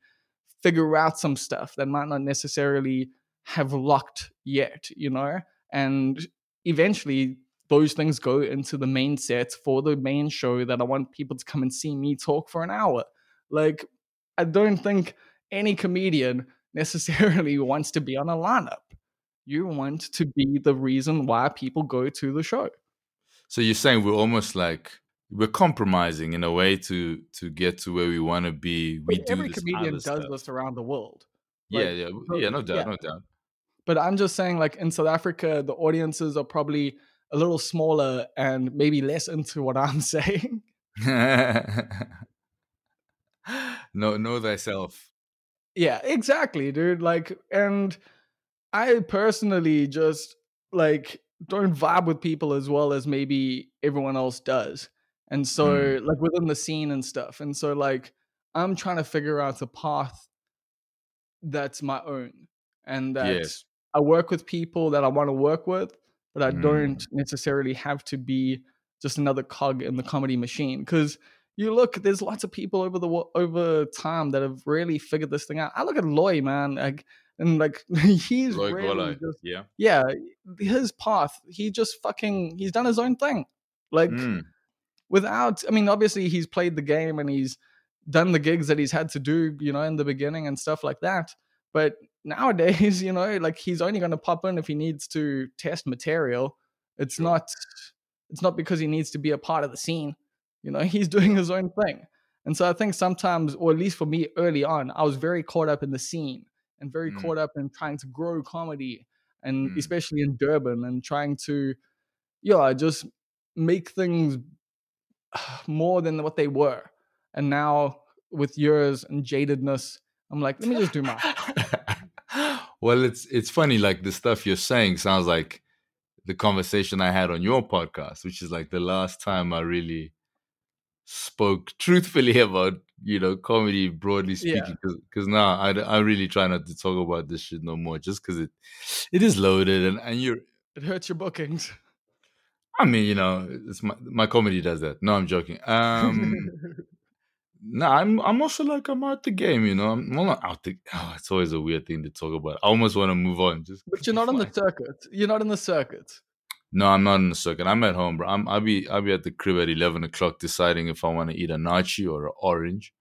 figure out some stuff that might not necessarily have locked yet, you know? And eventually those things go into the main set for the main show that I want people to come and see me talk for an hour. Like, I don't think any comedian necessarily *laughs* wants to be on a lineup. You want to be the reason why people go to the show. So you're saying we're almost like we're compromising in a way to to get to where we want to be. We But do every this comedian does stuff. this around the world. Yeah, Like, yeah, so- yeah. No doubt, yeah. no doubt. But I'm just saying, like in South Africa, the audiences are probably a little smaller and maybe less into what I'm *laughs* saying. *laughs* know know thyself. Yeah, exactly, dude. Like, and I personally just like don't vibe with people as well as maybe everyone else does. And so, Mm. like within the scene and stuff. And so, like, I'm trying to figure out a path that's my own and that Yes. I work with people that I want to work with, but I Mm. don't necessarily have to be just another cog in the comedy machine. Because you look, there's lots of people over the over time that have really figured this thing out. I look at Loy, man, like and like *laughs* he's Loic really just Yeah. yeah, his path. He just fucking he's done his own thing, like Mm. without. I mean, obviously he's played the game and he's done the gigs that he's had to do, you know, in the beginning and stuff like that. But nowadays, *laughs* you know, like he's only going to pop in if he needs to test material. It's Sure. not. It's not because he needs to be a part of the scene. You know, *laughs* he's doing his own thing. And so I think sometimes, or at least for me early on, I was very caught up in the scene and very Mm. caught up in trying to grow comedy and Mm. especially in Durban and trying to, yeah, just make things *sighs* more than what they were. And now with years and jadedness, I'm like, let me just do my. *laughs* well, it's it's funny. Like the stuff you're saying sounds like the conversation I had on your podcast, which is like the last time I really spoke *laughs* truthfully about you know comedy broadly speaking. Because now I, I really try not to talk about this shit no more, just because it it is loaded and and you're. It hurts your bookings. I mean, you know, it's my my comedy does that. No, I'm joking. Um, *laughs* no, I'm I'm also like I'm out the game. You know, I'm well, not out the. Oh, it's always a weird thing to talk about. I almost want to move on. Just but you're not on the circuit. You're not in the circuit. No, I'm not in the circuit. I'm at home, bro. I'm, I'll be I'll be at the crib at eleven o'clock, deciding if I want to eat a naartjie or an orange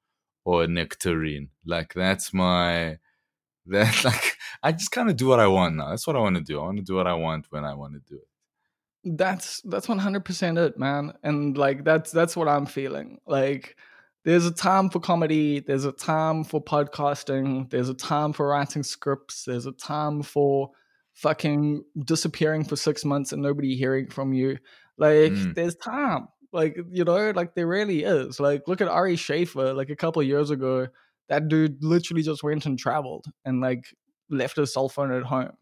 or a nectarine. Like that's my *laughs* that like I just kind of do what I want now. That's what I want to do. I want to do what I want when I want to do it. That's that's one hundred percent it, man. And like that's that's what I'm feeling. Like there's a time for comedy, there's a time for podcasting, there's a time for writing scripts, there's a time for fucking disappearing for six months and nobody hearing from you. Like Mm. there's time. Like, you know, like there really is. Like look at Ari Shaffir, like a couple of years ago, that dude literally just went and traveled and like left his cell phone at home.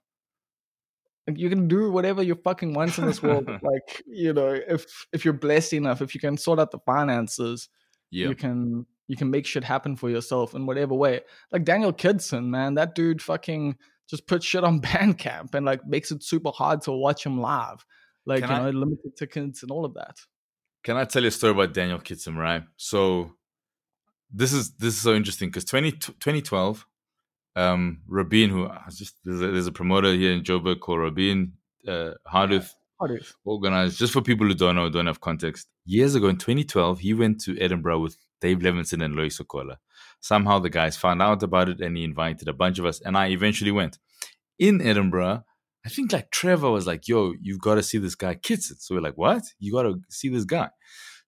Like you can do whatever you fucking want in this world. *laughs* like, you know, if if you're blessed enough, if you can sort out the finances, Yeah. you can you can make shit happen for yourself in whatever way. Like Daniel Kitson, man, that dude fucking just put shit on *laughs* Bandcamp and like makes it super hard to watch him live. Like Can you I- know, limited tickets and all of that. Can I tell you a story about Daniel Kitson, right? So this is this is so interesting because 20, 2012, um, Rabin, who I just there's a, there's a promoter here in Joburg called Rabin uh, Hardith, Hardith. organized just for people who don't know, don't have context. Years ago in 2012, he went to Edinburgh with Dave Levinson and Loyiso Gola. Somehow the guys found out about it and he invited a bunch of us, and I eventually went. In Edinburgh, I think like Trevor was like, yo, you've got to see this guy Kitson. So we're like, what? You got to see this guy.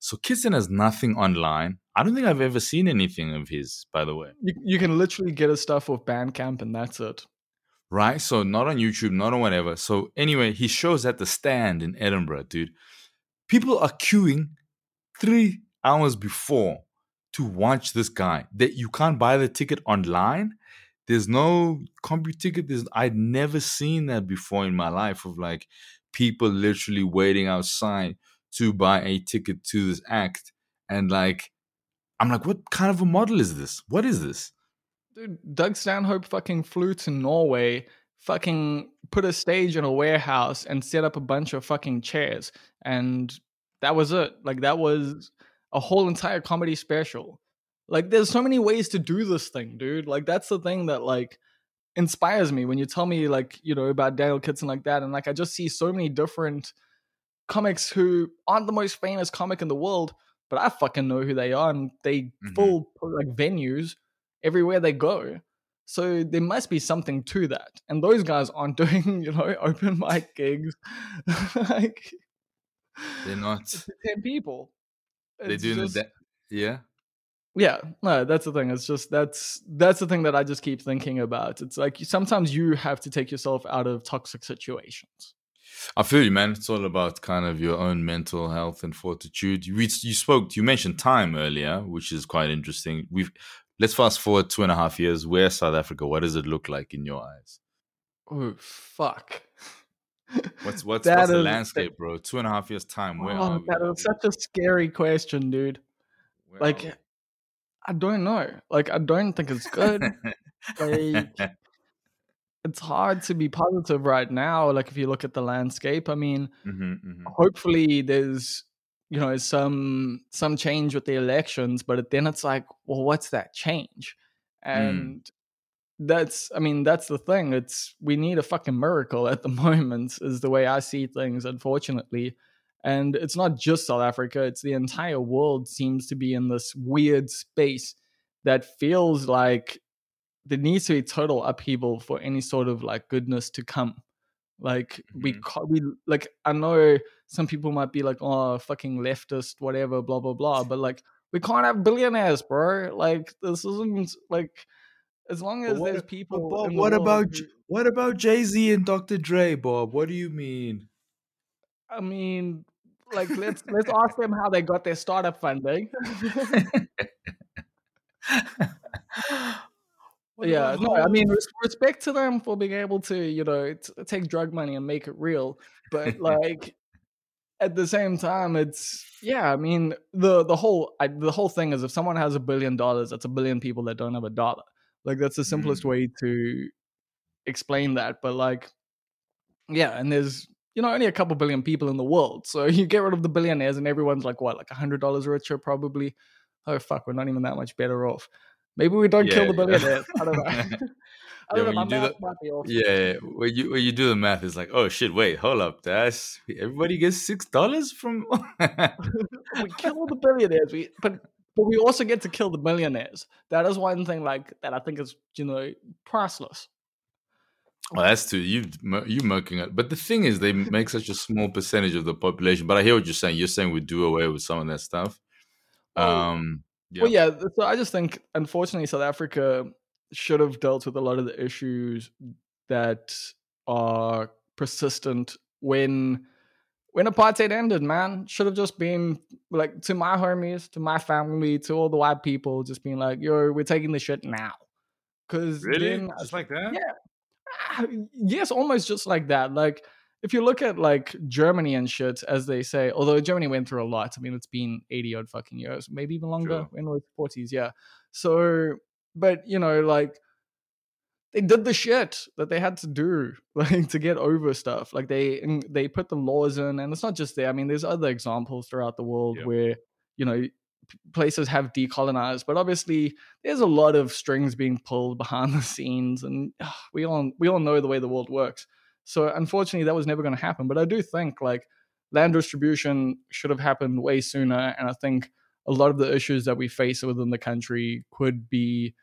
So Kitson has nothing online. I don't think I've ever seen anything of his, by the way. You, you can literally get his stuff off Bandcamp and that's it. right? So not on YouTube, not on whatever. So anyway, he shows at the stand in Edinburgh, dude. People are queuing three hours before to watch this guy. That you can't buy the ticket online. There's no Computicket. There's I'd never seen that before in my life of like people literally waiting outside to buy a ticket to this act. And like I'm like, what kind of a model is this? What is this? Dude, Doug Stanhope fucking flew to Norway, fucking put a stage in a warehouse and set up a bunch of fucking chairs. And that was it. Like, that was a whole entire comedy special. Like, there's so many ways to do this thing, dude. Like, that's the thing that, like, inspires me when you tell me, like, you know, about Daniel Kitson like that. And, like, I just see so many different comics who aren't the most famous comic in the world, but I fucking know who they are. And they Mhm. full, like, venues everywhere they go. So there must be something to that. And those guys aren't *laughs* doing, you know, open mic gigs. *laughs* like They're not. to 10 people. They're It's doing just- the yeah. yeah, no, that's the thing. It's just that's that's the thing that I just keep thinking about. It's like sometimes you have to take yourself out of toxic situations. I feel you, man. It's all about kind of your own mental health and fortitude. You, you spoke, you mentioned time earlier, which is quite interesting. We've let's fast forward two and a half years. where South Africa? What does it look like in your eyes? Oh fuck. What's what's, That what's the is- landscape, bro? Two and a half years time. Where Oh, that is such a scary question, dude. Where Like I don't know. Like I don't think it's good. like *laughs* it's hard to be positive right now like if you look at the landscape i mean Mhm, mhm. hopefully there's you know some some change with the elections but then it's like well what's that change and that's i mean that's the thing it's we need a fucking miracle at the *laughs* moment is the way i see things unfortunately. And it's not just south africa it's the entire world seems to be in this weird space that feels like there needs to be total upheaval for any sort of like goodness to come. Like we Mhm. ca- we like i know some people might be like oh fucking leftist whatever blah blah blah but like we can't have billionaires bro. Like this isn't like as long as what there's people Bob, the what about who- what about Jay Z and Dr. Dre, Bob? What do you mean? i mean like let's let's *laughs* ask them how they got their startup funding *laughs* yeah no i mean respect to them for being able to you know t- take drug money and make it real but like at the same time it's yeah i mean the the whole I, the whole thing is if someone has a billion dollars that's a billion people that don't have a dollar like that's the simplest Mm. way to explain that but like yeah and there's you know only a couple billion people in the world so *laughs* you get rid of the billionaires and everyone's like what like a hundred dollars richer probably oh fuck we're not even that much better off maybe we don't kill Yeah, the yeah. billionaires i don't know *laughs* *laughs* I Yeah, don't know. when My you do math might be off. Yeah, when you when you do the math, it's like, oh shit, wait, hold up, that's everybody gets six dollars from. we kill all the billionaires. We, but but we also get to kill the millionaires. That is one thing like that I think is you know priceless. Well, that's too you you murking it. But the thing is, they make such a small percentage of the population. But I hear what you're saying. You're saying we do away with some of that stuff. Um, yeah. Well, yeah. So I just think, unfortunately, South Africa should have dealt with a lot of the issues that are persistent when when apartheid ended, man. Should have just been like to my homies, to my family, to all the white people, just being like, "Yo, we're taking the shit now." Because really, then, just like that. Yeah. Ah, yes, almost just like that. Like if you look at like Germany and shit, as they say, although Germany went through a lot. I mean, it's been eighty odd fucking years, maybe even longer. Sure. In the forties, yeah. So, but you know, like they did the shit that they had to do *laughs* like to get over stuff like they they put the laws in and it's not just there i mean there's other examples throughout the world yep. where you know places have decolonized but obviously there's a lot of strings being pulled *laughs* behind the scenes and uh, we all we all know the way the world works so unfortunately that was never going to happen but i do think like land distribution should have happened way sooner and i think a lot of the issues that we face within the country could be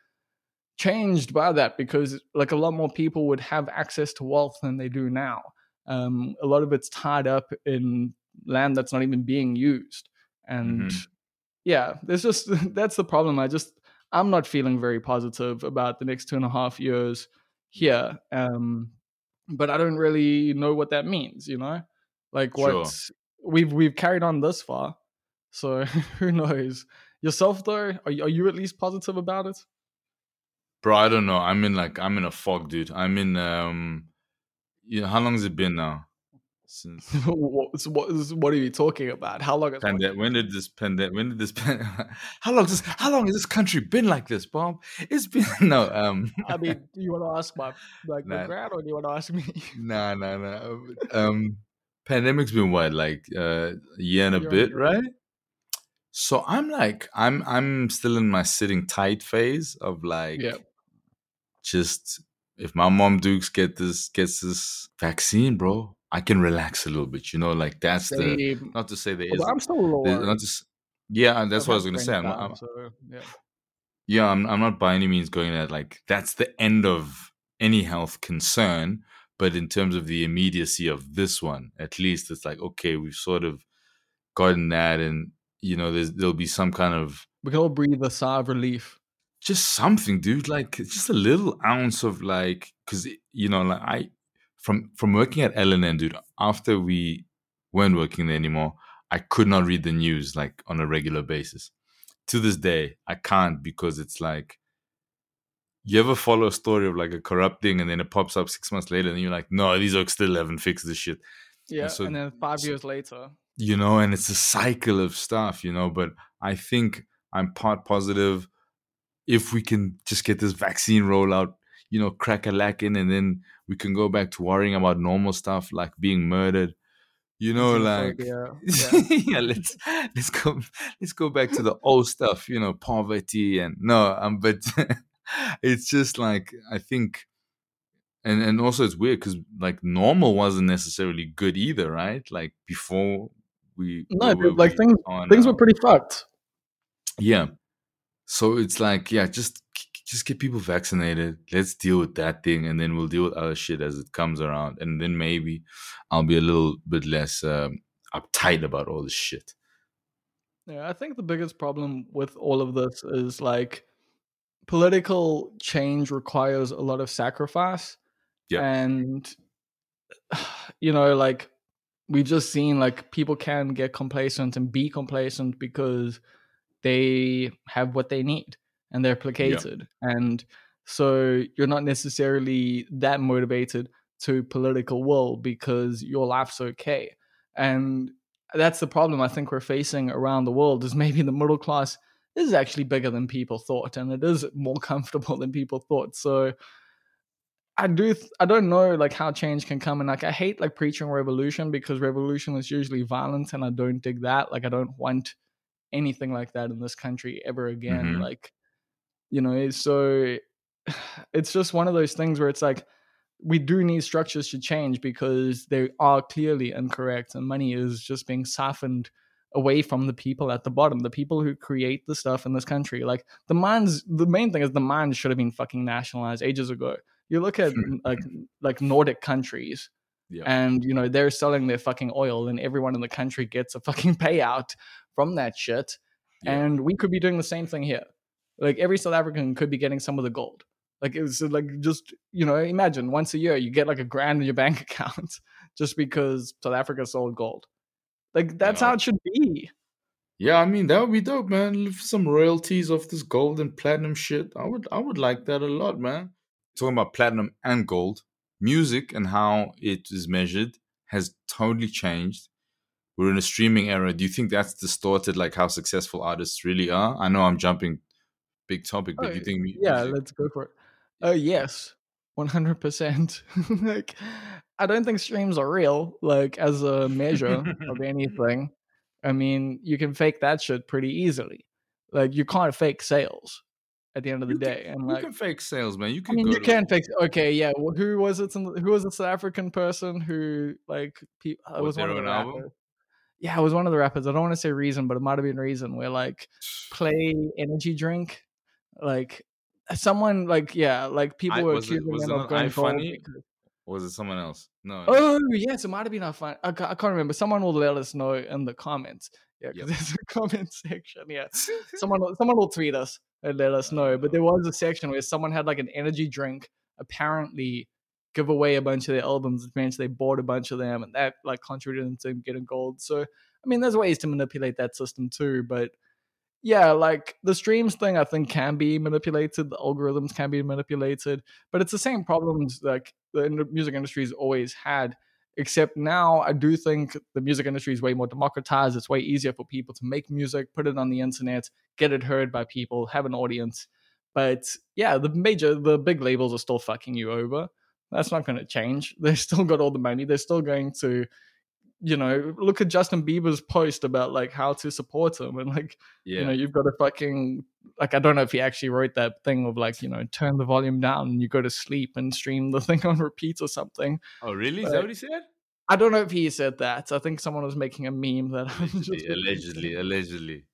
changed by that because like a lot more people would have access to wealth than they do now. Um, a lot of it's tied up in land that's not even being used, and mm-hmm. yeah, there's just *laughs* that's the problem. I just I'm not feeling very positive about the next two and a half years here. Um, but I don't really know what that means. You know, like what sure. we've we've carried on this far, so *laughs* who knows. Yourself though, are you, are you at least positive about it? Bro, I don't know. I'm in like I'm in a fog, dude. I'm in um you know how long has it been now? Since *laughs* what, what, what are you talking about? How long? Pande- when did this pandemic? When did this? *laughs* Pan- how long? How long has this country been like this, Bob? It's been *laughs* no. Um, I mean, do you want to ask my like nah, grad, or do you want to ask me? Nah, nah, nah. Um, pandemic's been what like uh, a year and a bit, right? So I'm like, I'm I'm still in my sitting tight phase of like. Just if my mom Dukes get this gets this vaccine, bro, I can relax a little bit. You know, like that's the not to say there is. I'm still. Not just yeah, that's what I was gonna say. I'm, I'm, so, uh, yeah. yeah, I'm I'm not by any means going at like that's the end of any health concern. But in terms of the immediacy of this one, at least it's like okay, we've sort of gotten that, and you know, there'll be some kind of we can all breathe a sigh of relief. Just something, dude. Like just a little ounce of like, because you know, like I from from working at LNN, dude. After we weren't working there anymore, I could not read the news like on a regular basis. To this day, I can't because it's like you ever follow a story of like a corrupting and then it pops up six months later and you're like, no, these oaks still haven't fixed this shit. Yeah, and, so, and then five so, years later, you know, and it's a cycle of stuff, you know. But I think I'm part positive if we can just get this vaccine rollout, you know, crack a lacking, and then we can go back to worrying about normal stuff like being murdered. You know, like yeah, *laughs* yeah. yeah, let's let's go let's go back to the old stuff, you know, poverty and no, um, but *laughs* it's just like I think and and also it's weird because like normal wasn't necessarily good either, right? Like before we no, like things things were pretty fucked. Yeah, so it's like yeah, just just get people vaccinated. Let's deal with that thing, and then we'll deal with other shit as it comes around, and then maybe I'll be a little bit less um, uptight about all this shit. Yeah, I think the biggest problem with all of this is like political change requires a lot of sacrifice. Yeah. And *sighs* you know, like we've just seen like people can get complacent and be complacent because they have what they need and they're placated. Yeah. and so you're not necessarily that motivated to political will because your life's okay. And that's the problem i think we're facing around the world is maybe the middle class is actually bigger than people thought and it is more *laughs* comfortable than people thought. So I do th- I don't know like how change can come and like I hate like preaching revolution because revolution is usually violent and I don't dig that. Like I don't want anything like that in this country ever again mm-hmm. like you know so *sighs* it's just one of those things where it's like we do need structures to change because they are clearly incorrect and money is just being siphoned away from the people at the bottom, the people who create the stuff in this country. Like the mines, the main thing is the mines should have been fucking nationalized ages ago. You look at *laughs* like like Nordic countries, Yeah. and you know they're selling their fucking oil, and everyone in the country gets a fucking *laughs* payout from that shit. Yeah. And we could be doing the same thing here. Like every South African could be getting some of the gold. Like it was like just you know imagine once a year you get like a grand in your *laughs* bank account just because South Africa sold gold. Like that's Yeah. how it should be. Yeah, I mean that would be dope, man. Live Some royalties off this gold and platinum shit. I would, I would like that a lot, man. Talking about platinum and gold, music and how it is measured has totally changed. We're in a streaming era. Do you think that's distorted, like how successful artists really are? I know I'm jumping big topic, but do you Oh, think? Yeah, let's go for it. Oh yes, one hundred percent. *laughs* Like I don't think streams are real. Like as a measure of *laughs* anything. I mean, you can fake that shit pretty easily. Like you can't fake sales at the end of the you can- day. And you can fake sales, man. You can. I can. mean, you can fake. Okay, yeah. wh- Who was it? some- Who was the South African person who like? Pe- uh, it was one of the album? Yeah, it was one of the rappers. I don't want to say reason, but it might have been reason. Where like *sighs* play energy drink, like uh, someone like yeah, like people I- were was it- accusing it of going gold. Ifani? because- Or was it someone else? No. Oh yes, it might have been Ifani. I, I can't remember. Someone will let us know in the comments. Yeah, because Yep. there's a *laughs* comment section. Yeah, *laughs* someone someone will tweet us and let us know. But uh. there was a section where someone had like an energy drink, apparently give away a bunch of their albums, means they bought a bunch of them, and that like contributed to them getting gold. So I mean, there's ways to manipulate that system too, but. Yeah, like the streams thing, I think can be manipulated. The algorithms can be manipulated, but it's the same problems like the music industry has always had. Except now, I do think the music industry is way more democratized. It's way easier for people to make music, put it on the internet, get it heard by people, have an audience. But yeah, the major, the big labels are still fucking you over. That's not going to change. *laughs* They've still got all the money. They're still going to, you know, look at Justin Bieber's post about like how to support him and like yeah. you know you've got to fucking like i don't know if he actually wrote that thing of like you know turn the volume down and you go to sleep and stream the *laughs* thing on repeat or something oh, really? Is that what he said? i don't know if he said that i think someone was making a meme that *laughs* Allegedly, allegedly, allegedly.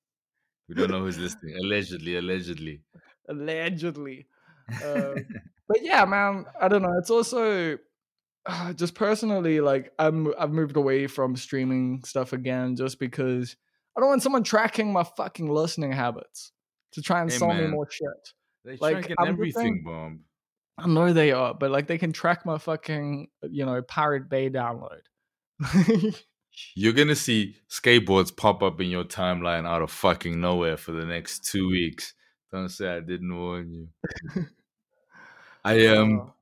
We don't know who's listening. Allegedly, allegedly. allegedly Um, but yeah man i don't know it's also uh, just personally like i'm i've moved away from streaming stuff again just because i don't want someone tracking my fucking listening habits to try and Hey, sell me more shit They Like, tracking I'm everything, bomb. I know they are, but like they can track my fucking, you know, Pirate Bay download. *laughs* You're gonna see skateboards pop up in your timeline out of fucking nowhere for the next two weeks. Don't say I didn't warn you. *laughs* I um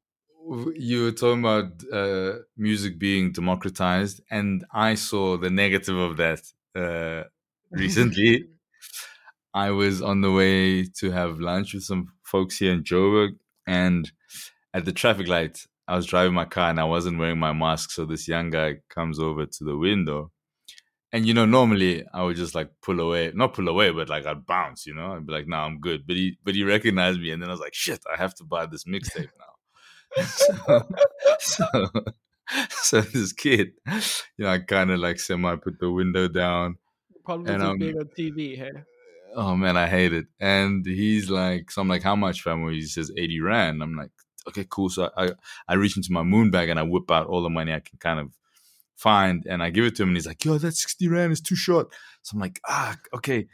you were talking about uh, music being democratized, and I saw the negative of that uh, recently. *laughs* I was on the way to have lunch with some folks here in Joburg, and at the traffic light, I was driving my car and I wasn't wearing my mask. So this young guy comes over to the window, and you know, normally I would just like pull away, not pull away, but like I'd bounce, you know, I'd be like, "No, I'm good." But he, but he recognized me, and then I was like, "Shit, I have to buy this mixtape now." *laughs* so, so, so this kid, you know, I kind of like semi put the window down. Probably And, just um, being on TV, hey? Oh man, I hate it. And he's like, so I'm like, how much family? He says 80 rand. I'm like, okay, cool. So I, I reach into my moon bag and I whip out all the money I can kind of find and I give it to him and he's like, yo, that 60 rand is too short. So I'm like, ah, okay.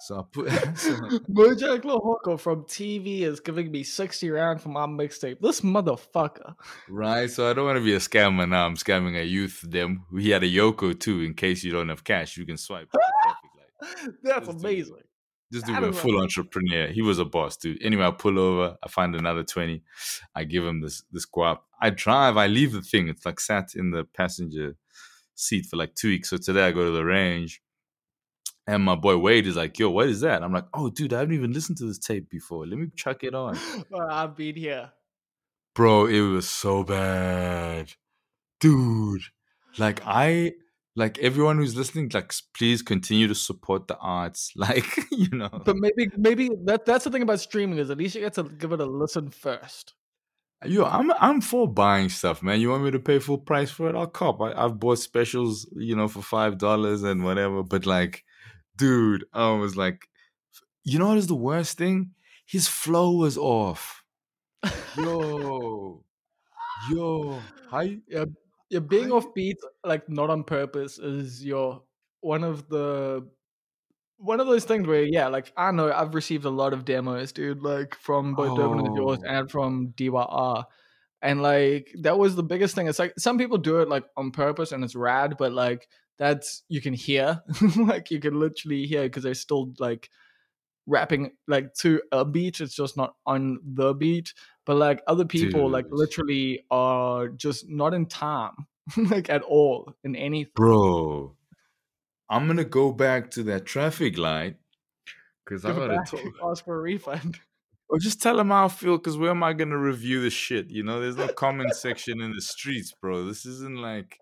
So I put *laughs* so, Mojak Lehoko from TV is giving me 60 rand for my mixtape. This motherfucker. right. So I don't want to be a scammer now. I'm scamming a youth them. He had a Yoco too, in case you don't have cash, you can swipe at the traffic light. *laughs* That's amazing. This dude don't a full entrepreneur. He was a boss, dude. Anyway, I pull over, I find another 20. I give him this this guap. I drive, I leave the thing. It's like sat in the passenger seat for like two weeks. So today I go to the range. And my boy Wade is like, yo, what is that? I'm like, oh, dude, I haven't even listened to this tape before. Let me chuck it on. *laughs* I've been here. Bro, it was so bad. Dude. Like I like everyone who's listening, like please continue to support the arts. *laughs* Like, you know. But maybe, maybe that that's the thing about streaming is at least you get to give it a listen first. Yo, I'm I'm for buying stuff, man. You want me to pay full price for it? I'll cop. I, I've bought specials, you know, for five dollars and whatever. But like, dude, I was like, you know what is the worst thing? His flow was off. Yo, *laughs* yo, you, uh, Yeah, yeah, being I- offbeat, like not on purpose, is your one of the one of those things where yeah, like I know I've received a lot of demos, dude, like from both Durban and the Jaws Oh. and from DYR. And like that was the biggest thing. It's like some people do it like on purpose and it's rad, but like that's you can hear, *laughs* like you can literally hear because they're still like rapping like to a beat. It's just not on the beat. But like other people, like literally are just not in time, *laughs* like at all in anything. bro? I'm gonna go back to that traffic light because I gotta talk. ask for a refund. Or just tell them how I feel, because where am I gonna review the shit? You know, there's no comment section in the streets, bro. This isn't like,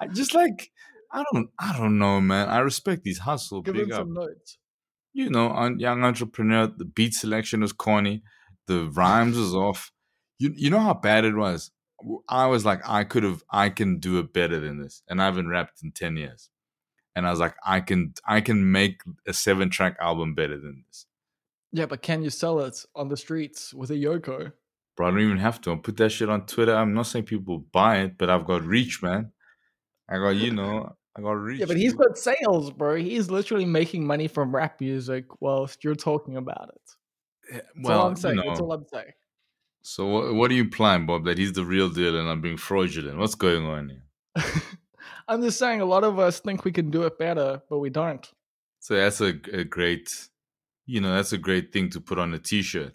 I just like, I don't, I don't know, man. I respect these hustle, Give big some notes. You know, young entrepreneur, the beat selection was corny, the rhymes was off. You, you know how bad it was. I was like, I could have, I can do it better than this, and I haven't rapped in ten years. And I was like, I can, I can make a seven track album better than this. Yeah, but can you sell it on the streets with a Yoco? Bro, I don't even have to. I'll put that shit on Twitter. I'm not saying people buy it, but I've got reach, man. I got, you know, I got *laughs* reach. Yeah, but he's got sales, bro. He's literally making money from rap music whilst you're talking about it. Yeah, That's all well, I'm you saying. That's all I'm saying. So what, what are you implying, Bob? That he's the real deal and I'm being fraudulent? What's going on here? *laughs* I'm just saying a lot of us think we can do it better, but we don't. So that's a, a great, you know, that's a great thing to put on a t-shirt.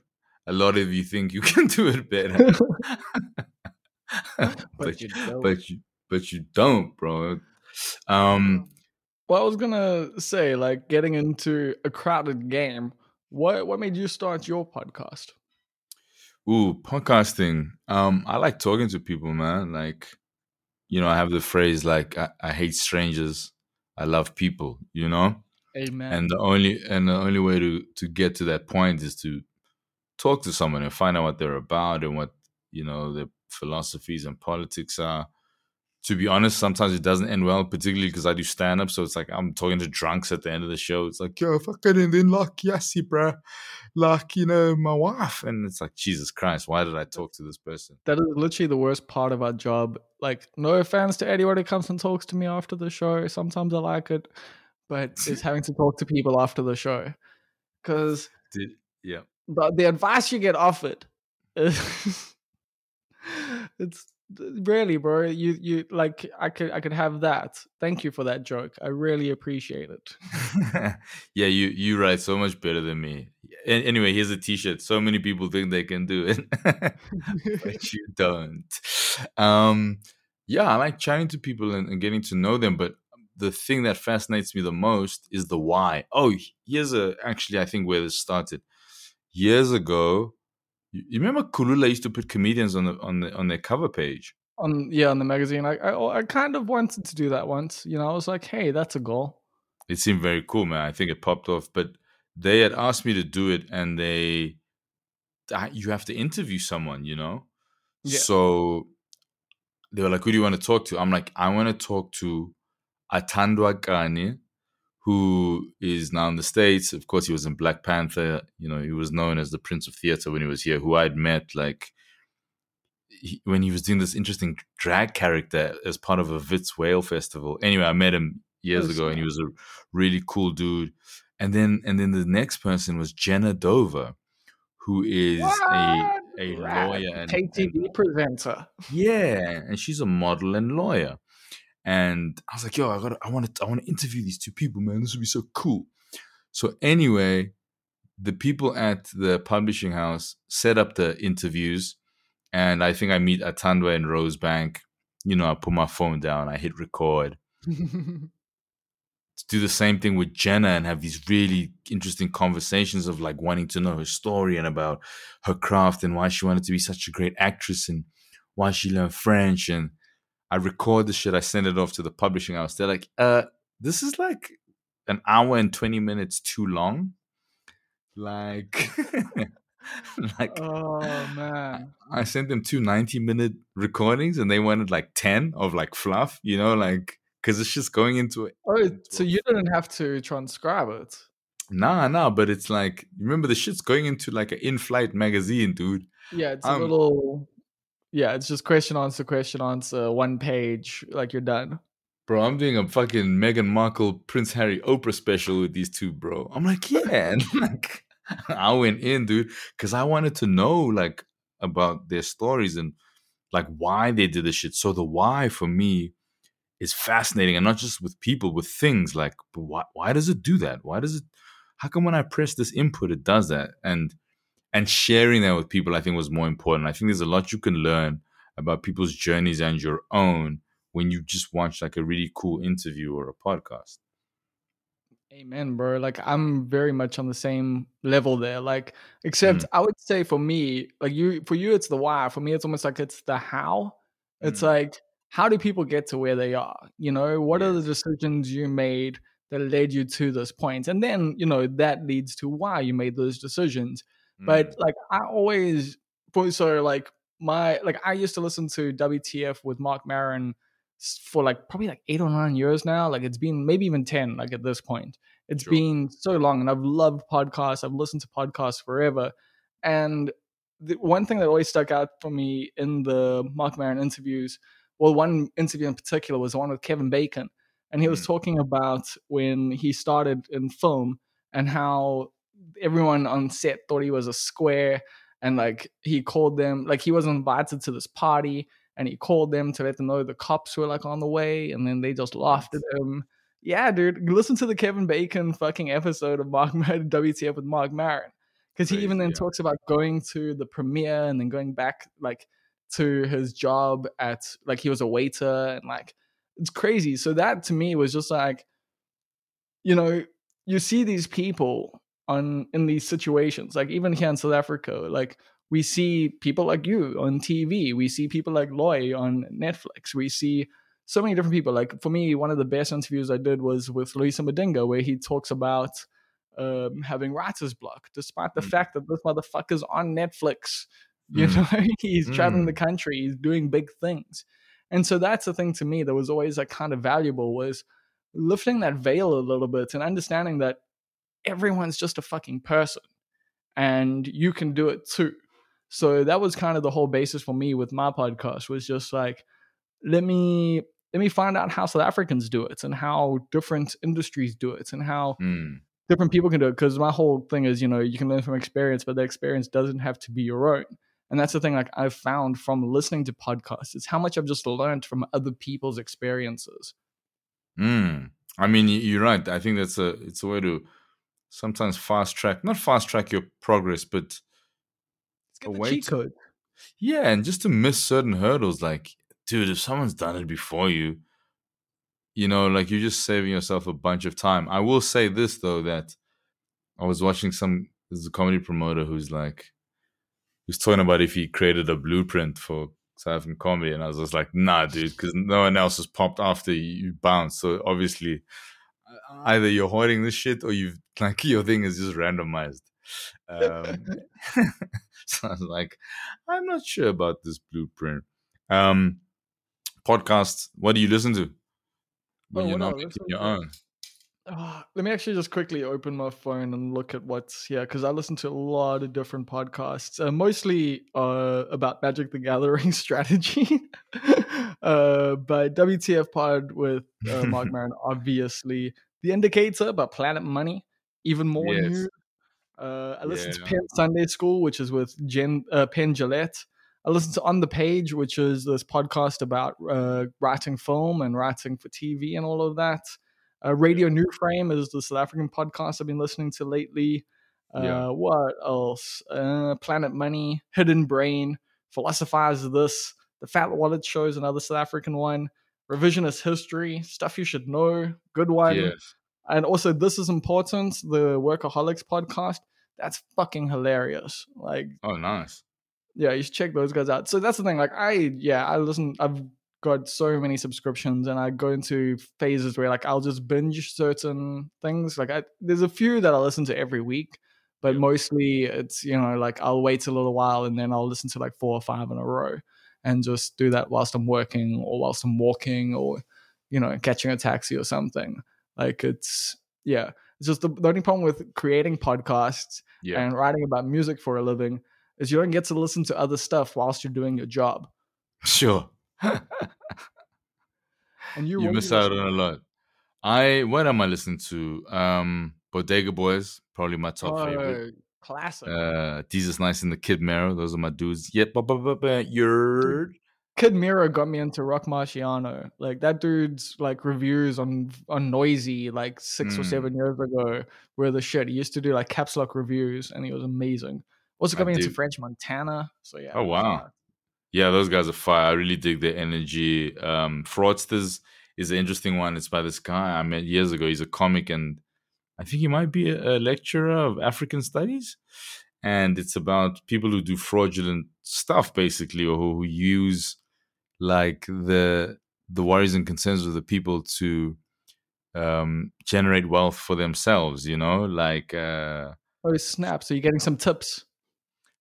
A lot of you think you *laughs* can do it better, *laughs* But, but you don't. but you but you don't, bro. Um, well, I was gonna say, like, getting into a crowded game. What what made you start your podcast? ooh, podcasting. Um, I like talking to people, man. Like, you know, I have the phrase like, I, I hate strangers, I love people. You know, Amen. and the only and the only way to to get to that point is to talk to someone and find out what they're about and what you know their philosophies and politics are to be honest sometimes it doesn't end well particularly because i do stand up so it's like i'm talking to drunks at the end of the show. It's like yo fucking and then like bruh. Like you know my wife. And it's like jesus christ why did i talk to this person? That is literally the worst part of our job. Like, no offense to anyone who comes and talks to me after the show. Sometimes I like it, but *laughs* it's having to talk to people after the show. Because yeah. the, the advice you get offered is *laughs* it's really bro you you like i could i could have that thank you for that joke i really appreciate it *laughs* yeah you you write so much better than me anyway here's a t-shirt so many people think they can do it *laughs* but *laughs* you don't. Um, yeah, I like chatting to people and, and getting to know them. But the thing that fascinates me the most is the why. Oh, here's a actually I think where this started. Years ago, you, remember Kulula used to put comedians on the on the on their cover page. on yeah on the magazine I, I i kind of wanted to do that once you know i was like hey that's a goal It seemed very cool, man. I think it popped off, but they had asked me to do it, and they you have to interview someone, you know. Yeah. So they were like, "Who do you want to talk to?" I'm like, "I want to talk to Atandwa Kani, who is now in the states. Of course, he was in Black Panther. You know, he was known as the Prince of Theater when he was here. Who I'd met like he, when he was doing this interesting drag character as part of a Wits Whale Festival. Anyway, I met him years ago, and he was a really cool dude. And then and then the next person was Jenna Dover, who is a a Right. lawyer and, KTV and presenter yeah, and she's a model and lawyer. And I was like, yo, I got I want to I want to interview these two people, man. This would be so cool. So anyway, the people at the publishing house set up the interviews, and I think I meet Atandwa and Rosebank. You know, I put my phone down, I hit record. *laughs* To do the same thing with Jenna and have these really interesting conversations of like wanting to know her story and about her craft and why she wanted to be such a great actress and why she learned French. And I record the shit, I send it off to the publishing house. They're like, uh, this is like an hour and 20 minutes too long. Like, *laughs* like Oh man. I sent them two 90 minute recordings and they wanted like 10 of like fluff, you know, like because it's just going into it. Oh, so you didn't have to transcribe it. Nah, nah, but it's like remember the shit's going into like an in-flight magazine, dude. Yeah, it's Um, a little. Yeah, it's just question answer, question answer, one page, like you're done. Bro, I'm doing a fucking Meghan Markle, Prince Harry, Oprah special with these two, bro. I'm like, *laughs* yeah, and *laughs* like I went in, dude, because I wanted to know like about their stories and like why they did this shit. So the why for me is fascinating, and not just with people, with things. Like, but why? Why does it do that? Why does it? How come when I press this input, it does that? And and sharing that with people, I think was more important. I think there's a lot you can learn about people's journeys and your own when you just watch like a really cool interview or a podcast. Amen, bro. Like I'm very much on the same level there. Like, except Mm. I would say for me, like you, for you, it's the why. For me, it's almost like it's the how. It's Mm. like how do people get to where they are? You know, what are the decisions you made that led you to this point? point, and then you know that leads to why you made those decisions. But Mm. like I always, for so like my like I used to listen to WTF with Marc Maron for like probably like eight or nine years now. Like it's been maybe even ten. Like at this point, it's Sure. been so long, and I've loved podcasts. I've listened to podcasts forever, and the one thing that always stuck out for me in the Marc Maron interviews, well, one interview in particular was the one with Kevin Bacon, and he was Mm. talking about when he started in film and how everyone on set thought he was a square and like he called them like he wasn't invited to this party and he called them to let them know the cops were like on the way and then they just laughed at him. Yeah dude listen to the kevin bacon fucking episode of Marc *laughs* wtf with Marc Maron because he even then yeah. talks about going to the premiere and then going back like to his job at like he was a waiter and like it's crazy. So that to me was just like you know you see these people on in these situations like even here in south africa like we see people like you on tv we see people like loy on netflix we see so many different people like for me one of the best interviews i did was with Loyiso Madinga where he talks about um, having writer's block despite the Mm. fact that this motherfucker's on netflix you Mm. know *laughs* he's traveling the Mm. country he's doing big things and so that's the thing to me that was always like kind of valuable was lifting that veil a little bit and understanding that everyone's just a fucking person and you can do it too. So that was kind of the whole basis for me with my podcast was just like let me let me find out how South Africans do it and how different industries do it and how Mm. different people can do it because my whole thing is you know you can learn from experience but the experience doesn't have to be your own and that's the thing like i've found from listening to podcasts is how much i've just learned from other people's experiences Mm. I mean, you're right. I think that's a it's a way to sometimes fast track, not fast track your progress, but A the way cheat to- code yeah, and just to miss certain hurdles. Like, dude, if someone's done it before you, you know, like you're just saving yourself a bunch of time. I will say this though that I was watching some there's a comedy promoter who's like who's talking about if he created a blueprint for South African comedy, and I was just like, nah, dude, because no one else has popped after you, bounce. So obviously, either you're hoarding this shit or you've *laughs* like your thing is just randomized. Um, *laughs* *laughs* so I was like, I'm not sure about this blueprint. Um, podcast. What do you listen to when Oh, you're not making your own? Ah, let me actually just quickly open my phone and look at what's here because I listen to a lot of different podcasts, uh, mostly uh, about Magic the Gathering strategy. uh, but WTF Pod with uh, Marc Maron, obviously. The Indicator about Planet Money, even more Yes. new. Uh, I listen to Yeah. Penn Sunday School, which is with Jen uh, Penn Jillette. I listen to On the Page, which is this podcast about uh, writing film and writing for TV and all of that. Uh, Radio New Frame is the South African podcast I've been listening to lately. Uh, Yeah. What else? Uh, Planet Money, Hidden Brain, Philosophize This, The Fat Wallet Show is another South African one. Revisionist History, Stuff You Should Know, good one. Yes. And also, This Is Important, the Workaholics podcast. That's fucking hilarious. Like, Oh, nice. yeah, you should check those guys out. So that's the thing. Like I, yeah, I listen. I've got so many subscriptions, and I go into phases where like I'll just binge certain things. Like I, there's a few that I listen to every week, but Yeah. mostly it's you know like I'll wait a little while and then I'll listen to like four or five in a row and just do that whilst I'm working or whilst I'm walking or you know catching a taxi or something. Like it's yeah, it's just the, the only problem with creating podcasts Yeah. and writing about music for a living is you don't get to listen to other stuff whilst you're doing your job. Sure. *laughs* And you, you miss out on a lot. I what am I listening to? Um Bodega Boys, probably my top Oh, favorite. Classic. Uh Desus Nice and the Kid Mero, those are my dudes. Yep, you're Kid Mero got me into Roc Marciano. Like that dude's like reviews on on Noisey like six or Mm. seven years ago were the shit. He used to do like caps lock reviews and he was amazing. Also I got me into. French Montana. So yeah. Oh, wow. Yeah, those guys are fire. I really dig their energy. Um, Fraudsters is an interesting one. It's by this guy I met years ago. He's a comic, and I think he might be a, a lecturer of African studies. And it's about people who do fraudulent stuff, basically, or who, who use like the the worries and concerns of the people to um, generate wealth for themselves. You know, like. Uh, Oh snap. So you're getting some tips.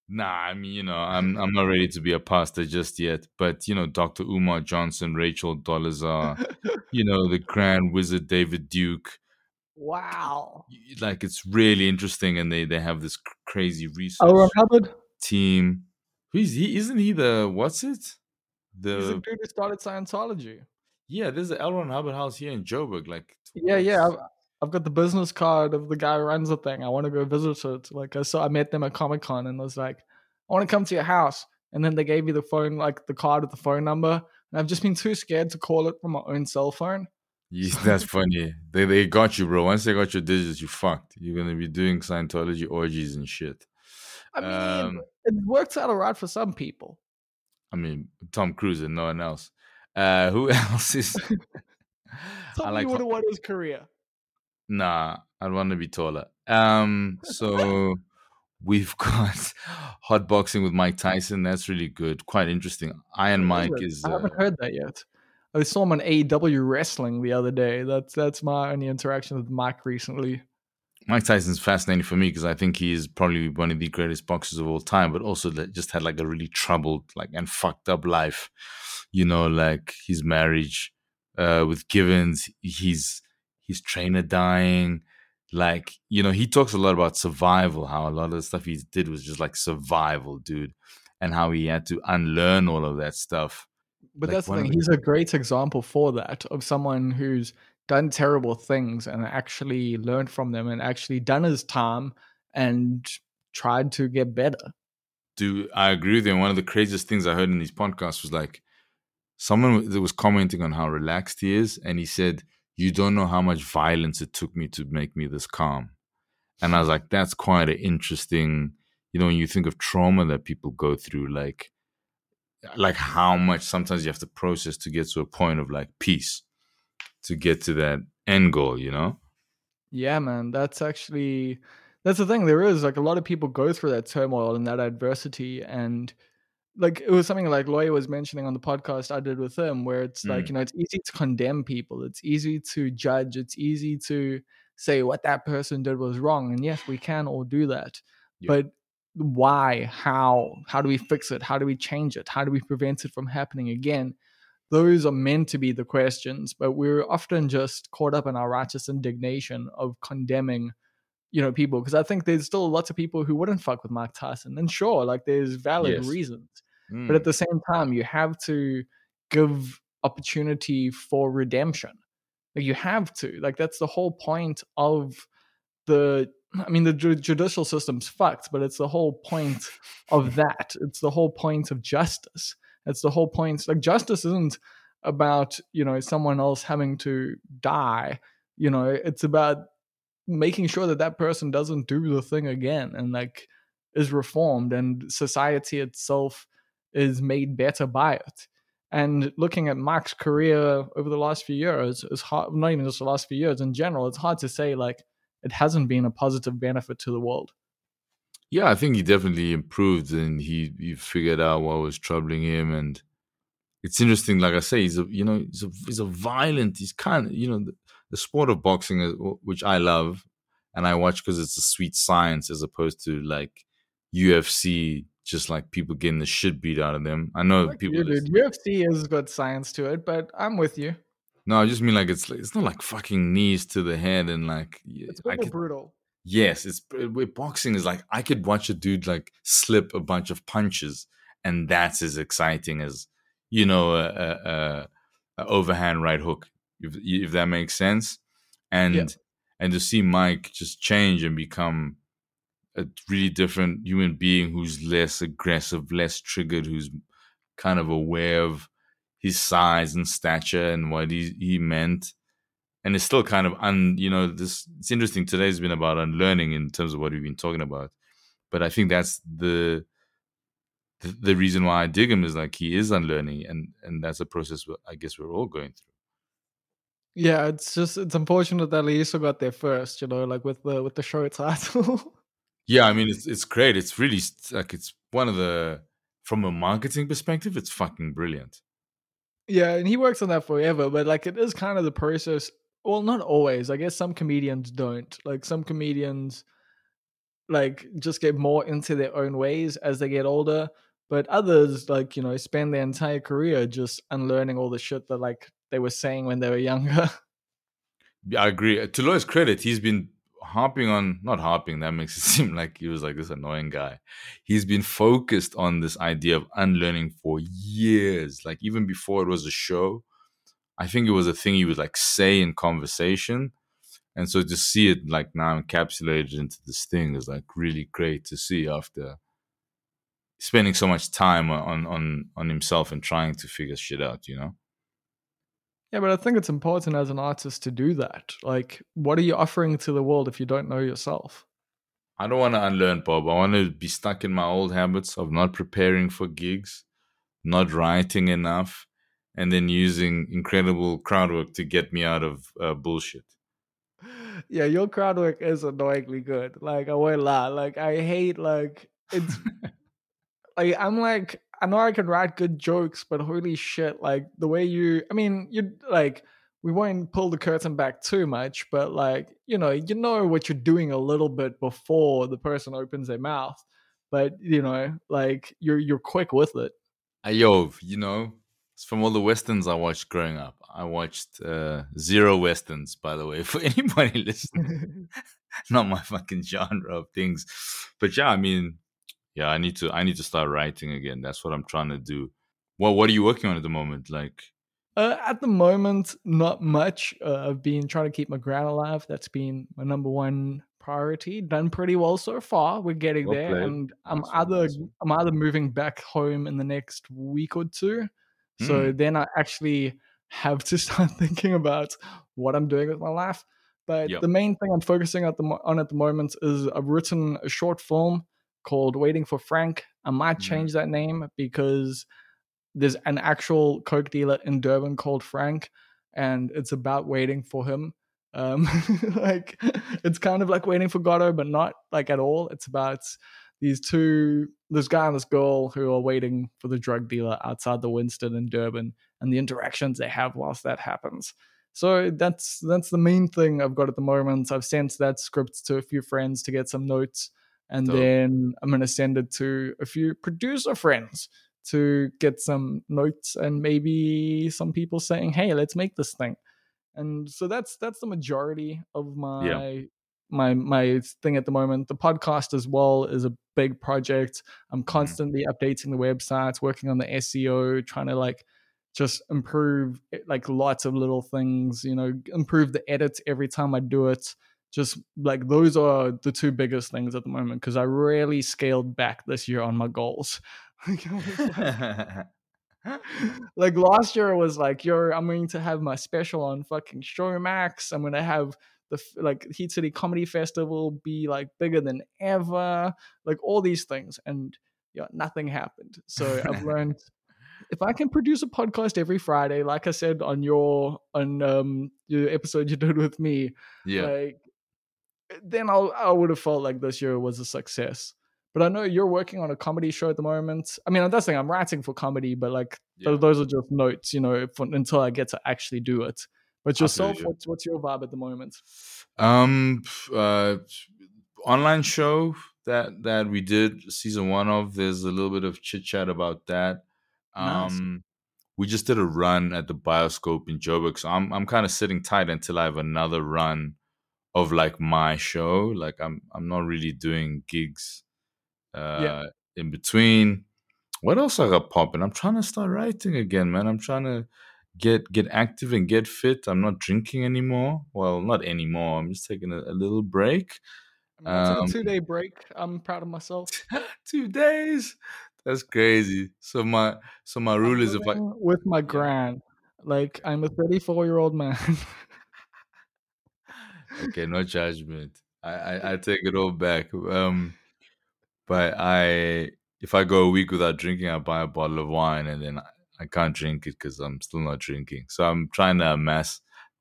Nah, I mean, you know, I'm I'm not ready to be a pastor just yet. But you know, Dr. Umar Johnson, Rachel Dolezal, *laughs* you know, the Grand Wizard David Duke. Wow. Like it's really interesting, and they they have this crazy research Hubbard. team. Who's he? Isn't he the what's it? He's the The dude who started Scientology. yeah, there's the L. Ron Hubbard house here in Joburg. Like Yeah, yeah. I've, I've got the business card of the guy who runs the thing. I want to go visit it. Like I saw, I met them at Comic Con and was like, I want to come to your house. And then they gave me the phone, like the card with the phone number. And I've just been too scared to call it from my own cell phone. Yeah, that's funny. They they got you, bro. Once they got your digits, you fucked. You're gonna be doing Scientology orgies and shit. I mean, Um, it works out alright for some people. I mean, Tom Cruise and no one else. Uh, who *laughs* else is? *laughs* Some like you would have won his career. Nah, I'd want to be taller. Um, so *laughs* we've got hot boxing with Mike Tyson. That's really good, quite interesting. Iron Mike is. I haven't Uh, heard that yet. I saw him on AEW wrestling the other day. That's that's my only interaction with Mike recently. Mike Tyson's fascinating for me because I think he is probably one of the greatest boxers of all time, but also just had like a really troubled, like and fucked up life. You know, like his marriage uh, with Givens, his his trainer dying. Like you know, he talks a lot about survival. How a lot of the stuff he did was just like survival, dude, and how he had to unlearn all of that stuff. But Like, that's the thing. He's a great example for that of someone who's done terrible things and actually learned from them and actually done his time and tried to get better. do I agree with you? And one of the craziest things I heard in these podcasts was like someone that was commenting on how relaxed he is, and he said, "You don't know how much violence it took me to make me this calm." And I was like, "That's quite an interesting." You know, when you think of trauma that people go through, like, like how much sometimes you have to process to get to a point of like peace, to get to that end goal. You know? Yeah, man. That's actually that's the thing. There is like a lot of people go through that turmoil and that adversity and like it was something like Lawyer was mentioning on the podcast I did with him, where it's like, Mm. you know, it's easy to condemn people. It's easy to judge. It's easy to say what that person did was wrong. And yes, we can all do that. Yeah. But why? How? How do we fix it? How do we change it? How do we prevent it from happening again? Those are meant to be the questions, but we're often just caught up in our righteous indignation of condemning, you know, people. Because I think there's still lots of people who wouldn't fuck with Mike Tyson. And sure, like there's valid Yes. reasons but Mm. at the same time you have to give opportunity for redemption like you have to like that's the whole point of the i mean the ju- judicial system's fucked but it's the whole point of *laughs* that. It's the whole point of justice. It's the whole point like justice isn't about you know someone else having to die. You know it's about making sure that that person doesn't do the thing again and like is reformed and society itself is made better by it. And looking at Mark's career over the last few years is hard, not even just the last few years in general, it's hard to say like it hasn't been a positive benefit to the world. Yeah, I think he definitely improved and he, he figured out what was troubling him. And it's interesting, like I say, he's a you know he's a he's a violent. He's kind of you know the, the sport of boxing, is, which I love, and I watch because it's a sweet science as opposed to like UFC, just like people getting the shit beat out of them. I know Like people. you, dude. UFC has got science to it, but I'm with you. No, I just mean like it's it's not like fucking knees to the head and like It's I could, brutal. yes, it's uh, with boxing is like I could watch a dude like slip a bunch of punches and that's as exciting as you know a, a, a, a overhand right hook if if that makes sense and and to see Mike just change and become a really different human being who's less aggressive, less triggered, who's kind of aware of his size and stature and what he, he meant. And it's still kind of un, you know, this it's interesting. Today's been about unlearning in terms of what we've been talking about. But I think that's the the, the reason why I dig him is like he is unlearning and and that's a process I guess we're all going through. Yeah, it's just it's unfortunate that Loyiso got there first, you know, like with the with the show title. Yeah, I mean it's it's great. It's really like it's one of the from a marketing perspective, it's fucking brilliant. Yeah, and he works on that forever, but like it is kind of the process. Well, not always. I guess some comedians don't. Like some comedians like just get more into their own ways as they get older, but others like, you know, spend their entire career just unlearning all the shit that like they were saying when they were *laughs* younger. I agree. Uh, to Loy's credit, he's been harping on not harping, that makes it *laughs* seem like he was like this annoying guy. He's been focused on this idea of unlearning for years. Like even before it was a show. I think it was a thing he would like say in conversation. And so to see it like now encapsulated into this thing is like really great to see after spending so much time on on on himself and trying to figure shit out, you know? Yeah, but I think it's important as an artist to do that. Like, what are you offering to the world if you don't know yourself? I don't want to unlearn Bob. I want to be stuck in my old habits of not preparing for gigs, not writing enough, and then using incredible crowd work to get me out of uh, bullshit. *laughs* Yeah, your crowd work is annoyingly good. Like, I won't lie. Like, I hate like it's *laughs* like I'm like I know I can write good jokes, but holy shit, like the way you I mean, you like we won't pull the curtain back too much, but like, you know, you know what you're doing a little bit before the person opens their mouth. But you know, like you're you're quick with it. Yo, you know, it's from all the westerns I watched growing up. I watched uh, zero westerns, by the way, *laughs* for anybody listening. *laughs* Not my fucking genre of things, but yeah, I mean, yeah, I need to I need to start writing again. That's what I'm trying to do. Well, what are you working on at the moment? Like, Uh, at the moment, not much. Uh, I've been trying to keep my ground alive. That's been my number one priority. Done pretty well so far. We're getting Well there, and I'm one, either one. I'm either moving back home in the next week or two. So Hmm. then I actually have to *laughs* start thinking about what I'm doing with my life. But Yep. the main thing I'm focusing at the on at the moment is I've written a short film called "Waiting for Frank." I might Mhm. change that name because there's an actual coke dealer in Durban called Frank, and it's about waiting for him. Um, *laughs* like it's kind of like waiting for Godot, but not like at all. It's about these two, this guy and this girl who are waiting for the drug dealer outside the Winston in Durban, and the interactions they have whilst that happens. So that's that's the main thing I've got at the moment. I've sent that script to a few friends to get some notes, and Dope. then I'm gonna send it to a few producer friends to get some notes and maybe some people saying, "Hey, let's make this thing." And so that's that's the majority of my my my thing at the moment. The podcast as well is a big project. I'm mm-hmm. constantly updating the websites, working on the SEO, trying to like just improve eh, like lots of little things, you know, improve the edits every time I do it. Just like those are the two biggest things at the moment because I really scaled back this year on my goals. *laughs* Like, I was like- *laughs* like last year was like, "Yo, I'm going to have my special on fucking Showmax. I'm going to have the like Heat City Comedy Festival be like bigger than ever. Like all these things, and yeah, nothing happened. So I've learned *laughs* if I can produce a podcast every Friday, like I said on your on um your episode you did with me, yeah, like then I'll I would have felt like this year was a success. But I know you're working on a comedy show at the moment. I mean, that's the thing. I'm writing for comedy, but like yeah. those, those are just notes, you know, for, until I get to actually do it. But yourself, you. what's what's your vibe at the moment? Um, uh, online show that that we did season one of. There's a little bit of chit chat about that. Nice. Um, we just did a run at the Bioscope in Joburg, so I'm I'm kind of sitting tight until I have another run of like my show. Like I'm I'm not really doing gigs uh Yeah. in between. What else I got popping? I'm trying to start writing again, man. I'm trying to get get active and get fit. I'm not drinking anymore. Well, not anymore. I'm just taking a, a little break. I Um, a two day break. I'm proud of myself. *laughs* Two days. That's crazy. So my so my rule I'm is if I with my grand, like I'm a 34 year old man. *laughs* okay, no judgment. I, I I *laughs* take it all back. Um, but I if I go a week without drinking, I buy a bottle of wine and then I, I can't drink it because I'm still not drinking. So I'm trying to amass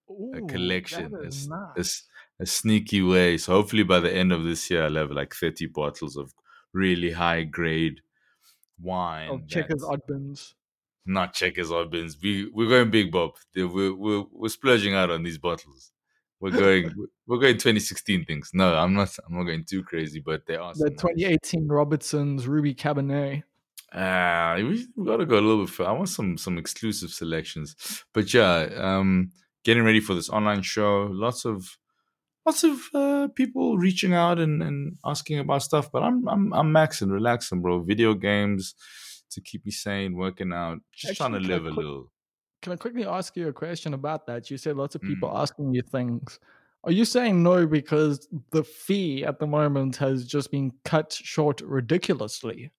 Ooh, a collection, That a, is s- a nice. sneaky way. So hopefully by the end of this year, I'll have like 30 bottles of really high grade wine. Of checkers oddbins. not checkers or bins. We we're going big, Bob. We're we're we're splurging out on these bottles. We're going we're going 2016 things. No, I'm not. I'm not going too crazy, but they are The some nice- 2018 Robertson's Ruby Cabernet. Ah, we, we got to go a little bit further. I want some some exclusive selections, but yeah, um, getting ready for this online show. Lots of lots of uh, people reaching out and, and asking about stuff. But I'm I'm I'm maxing, relaxing, bro. Video games to keep me sane, working out, just trying to Actually, live a quick- little. Can I quickly ask you a question about that? You said lots of people Mm. asking you things. Are you saying no because the fee at the moment has just been cut short ridiculously?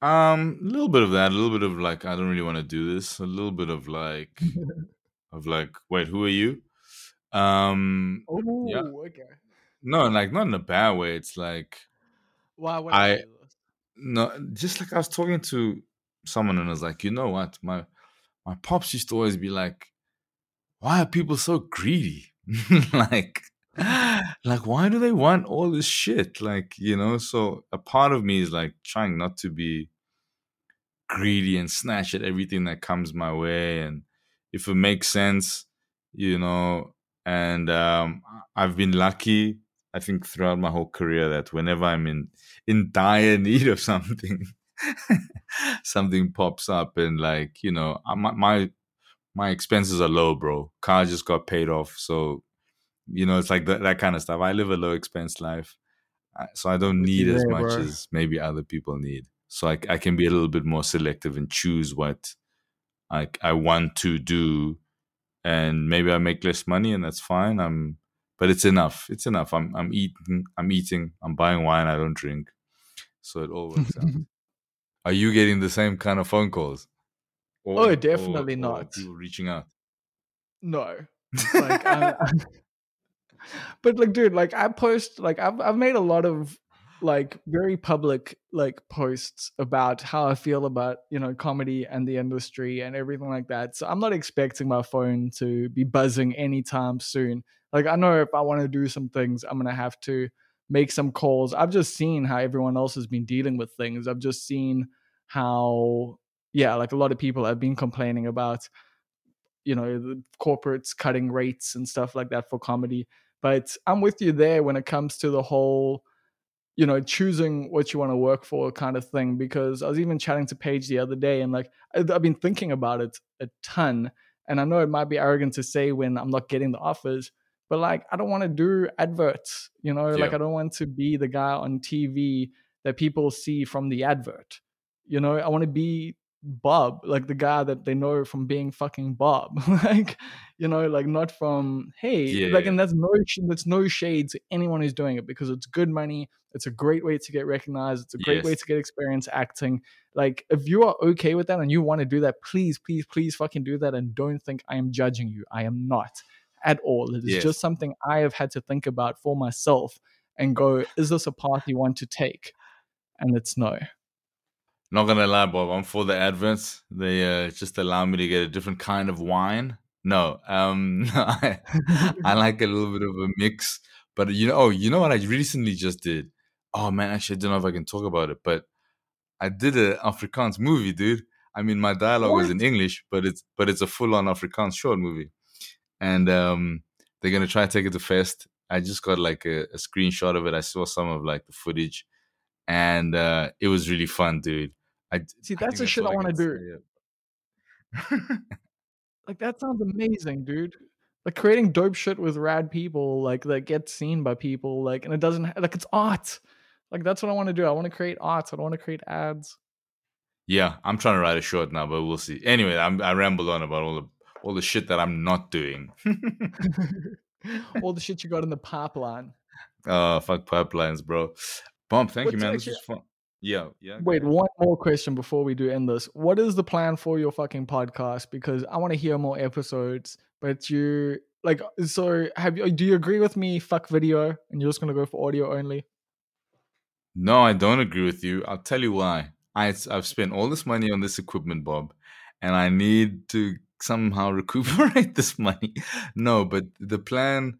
Um, a little bit of that, a little bit of like, I don't really want to do this. A little bit of like, *laughs* of like, wait, who are you? Um, Oh, okay. no, like not in a bad way. It's like, Why would I- I, do this? no, just like I was talking to someone and I was like, you know what, my my pops used to always be like, why are people so greedy? *laughs* like, like why do they want all this shit? Like, you know. So a part of me is like trying not to be greedy and snatch at everything that comes my way, and if it makes sense, you know. And um, I've been lucky, I think, throughout my whole career that whenever I'm in in dire *laughs* need of something, *laughs* something pops up, and like you know, my my my expenses are low, bro. Car just got paid off, so you know it's like that, that kind of stuff. I live a low expense life, uh, so I don't need as much bro. as maybe other people need. So I, I can be a little bit more selective and choose what I I want to do, and maybe I make less money, and that's fine. I'm, but it's enough. It's enough. I'm I'm eating. I'm eating. I'm buying wine. I don't drink, so it all works out. *laughs* *laughs* Are you getting the same kind of phone calls? Oh, definitely or not. People reaching out. no. Like, I, *laughs* but like, dude, like I post, like I've I've made a lot of like very public like posts about how I feel about you know comedy and the industry and everything like that. So I'm not expecting my phone to be buzzing anytime soon. Like I know if I want to do some things, I'm gonna have to make some calls. I've just seen how everyone else has been dealing with things. I've just seen how yeah, like a lot of people have been complaining about you know the corporates cutting rates and stuff like that for comedy but i'm with you there when it comes to the whole you know choosing what you want to work for kind of thing because i was even chatting to paige the other day and like i've been thinking about it a ton and i know it might be arrogant to say when i'm not getting the offers but like i don't want to do adverts you know like i don't want to be the guy on tv that people see from the advert you know i want to be Bob, like the guy that they know from being fucking Bob, *laughs* like you know, like not from hey, Yeah, like, yeah. and that's no that's no shade to anyone who's doing it because it's good money. It's a great way to get recognized. It's a great way to get experience acting. Like if you are okay with that and you want to do that, please, please, please, fucking do that, and don't think I am judging you. I am not at all. It is Yes. just something I have had to think about for myself and go, is this a path you want to take? And it's no. Not gonna lie, Bob. I'm for the adverts. They uh, just allow me to get a different kind of wine. No, um, *laughs* I, I *laughs* like a little bit of a mix. But you know, oh, you know what I recently just did? Oh man, actually, I don't know if I can talk about it, but I did an Afrikaans movie, dude. I mean, my dialogue was in English, but it's but it's a full on Afrikaans short movie. And um, they're gonna try to take it to Fest. I just got like a, a screenshot of it. I saw some of like the footage, and uh, it was really fun, dude. I See, that's the shit I want to do. *laughs* Like that sounds amazing, dude. Like creating dope shit with rad people, like that gets seen by people, like, and it doesn't ha- like it's art. Like that's what I want to do. I want to create art. I don't want to create ads. Yeah, I'm trying to write a short now, but we'll see. Anyway, I'm, I rambled on about all the all the shit that I'm not doing. *laughs* All the shit you got in the pipeline. oh, fuck pipelines, bro. Bump, thank you, man. This was fun. Yeah, yeah. Wait, one more question before we do end this. What is the plan for your fucking podcast? Because I want to hear more episodes. But you like, so have you? Do you agree with me? Fuck video, and you're just gonna go for audio only. No, I don't agree with you. I'll tell you why. I, I've spent all this money on this equipment, Bob, and I need to somehow recuperate *laughs* this money. No, but the plan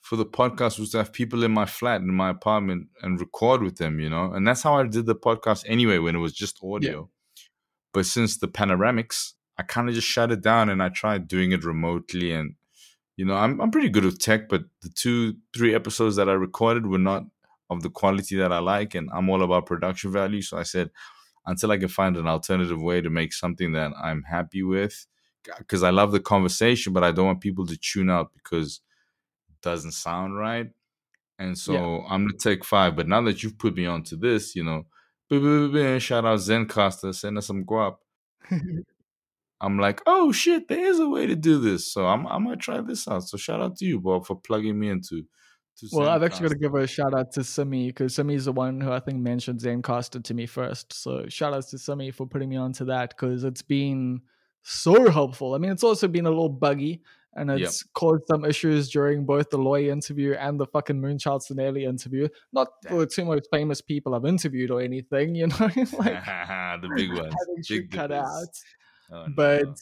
for the podcast was to have people in my flat, in my apartment, and record with them, you know? And that's how I did the podcast anyway, when it was just audio. But since the panoramics, I kind of just shut it down and I tried doing it remotely. And, you know, I'm, I'm pretty good with tech, but the two, three episodes that I recorded were not of the quality that I like, and I'm all about production value. So I said, until I can find an alternative way to make something that I'm happy with, because I love the conversation, but I don't want people to tune out because it doesn't sound right. And so I'm gonna take five. But now that you've put me onto this, you know, shout out Zencastr, send us some guap. *laughs* I'm like, oh shit, there is a way to do this. So I'm I might try this out. So shout out to you, Bob, for plugging me into. To Well, I've actually got to give a shout out to Simi because Simi's the one who I think mentioned Zencastr to me first. So shout outs to Simi for putting me onto that because it's been so helpful. I mean, it's also been a little buggy and Yep. it's caused some issues during both the Loy interview and the fucking Moonchild Sanelly interview. Not for the two most famous people I've interviewed or anything, *laughs* you know, *laughs* *laughs* like the big ones, big cut out Oh, no. but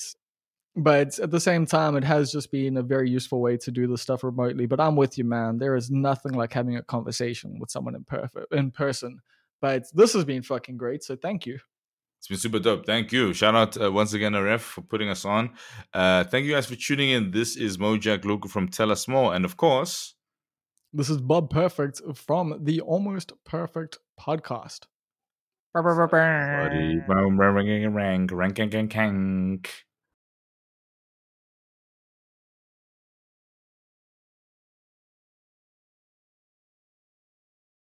but at the same time it has just been a very useful way to do the stuff remotely but i'm with you man there is nothing like having a conversation with someone in perfect in person but this has been fucking great so thank you It's been super dope. Thank you. Shout out uh, once again, Aref, for putting us on. Uh, thank you guys for tuning in. This is Mojak Lehoko from Tell Us More. And of course, this is bob perfect from the almost perfect podcast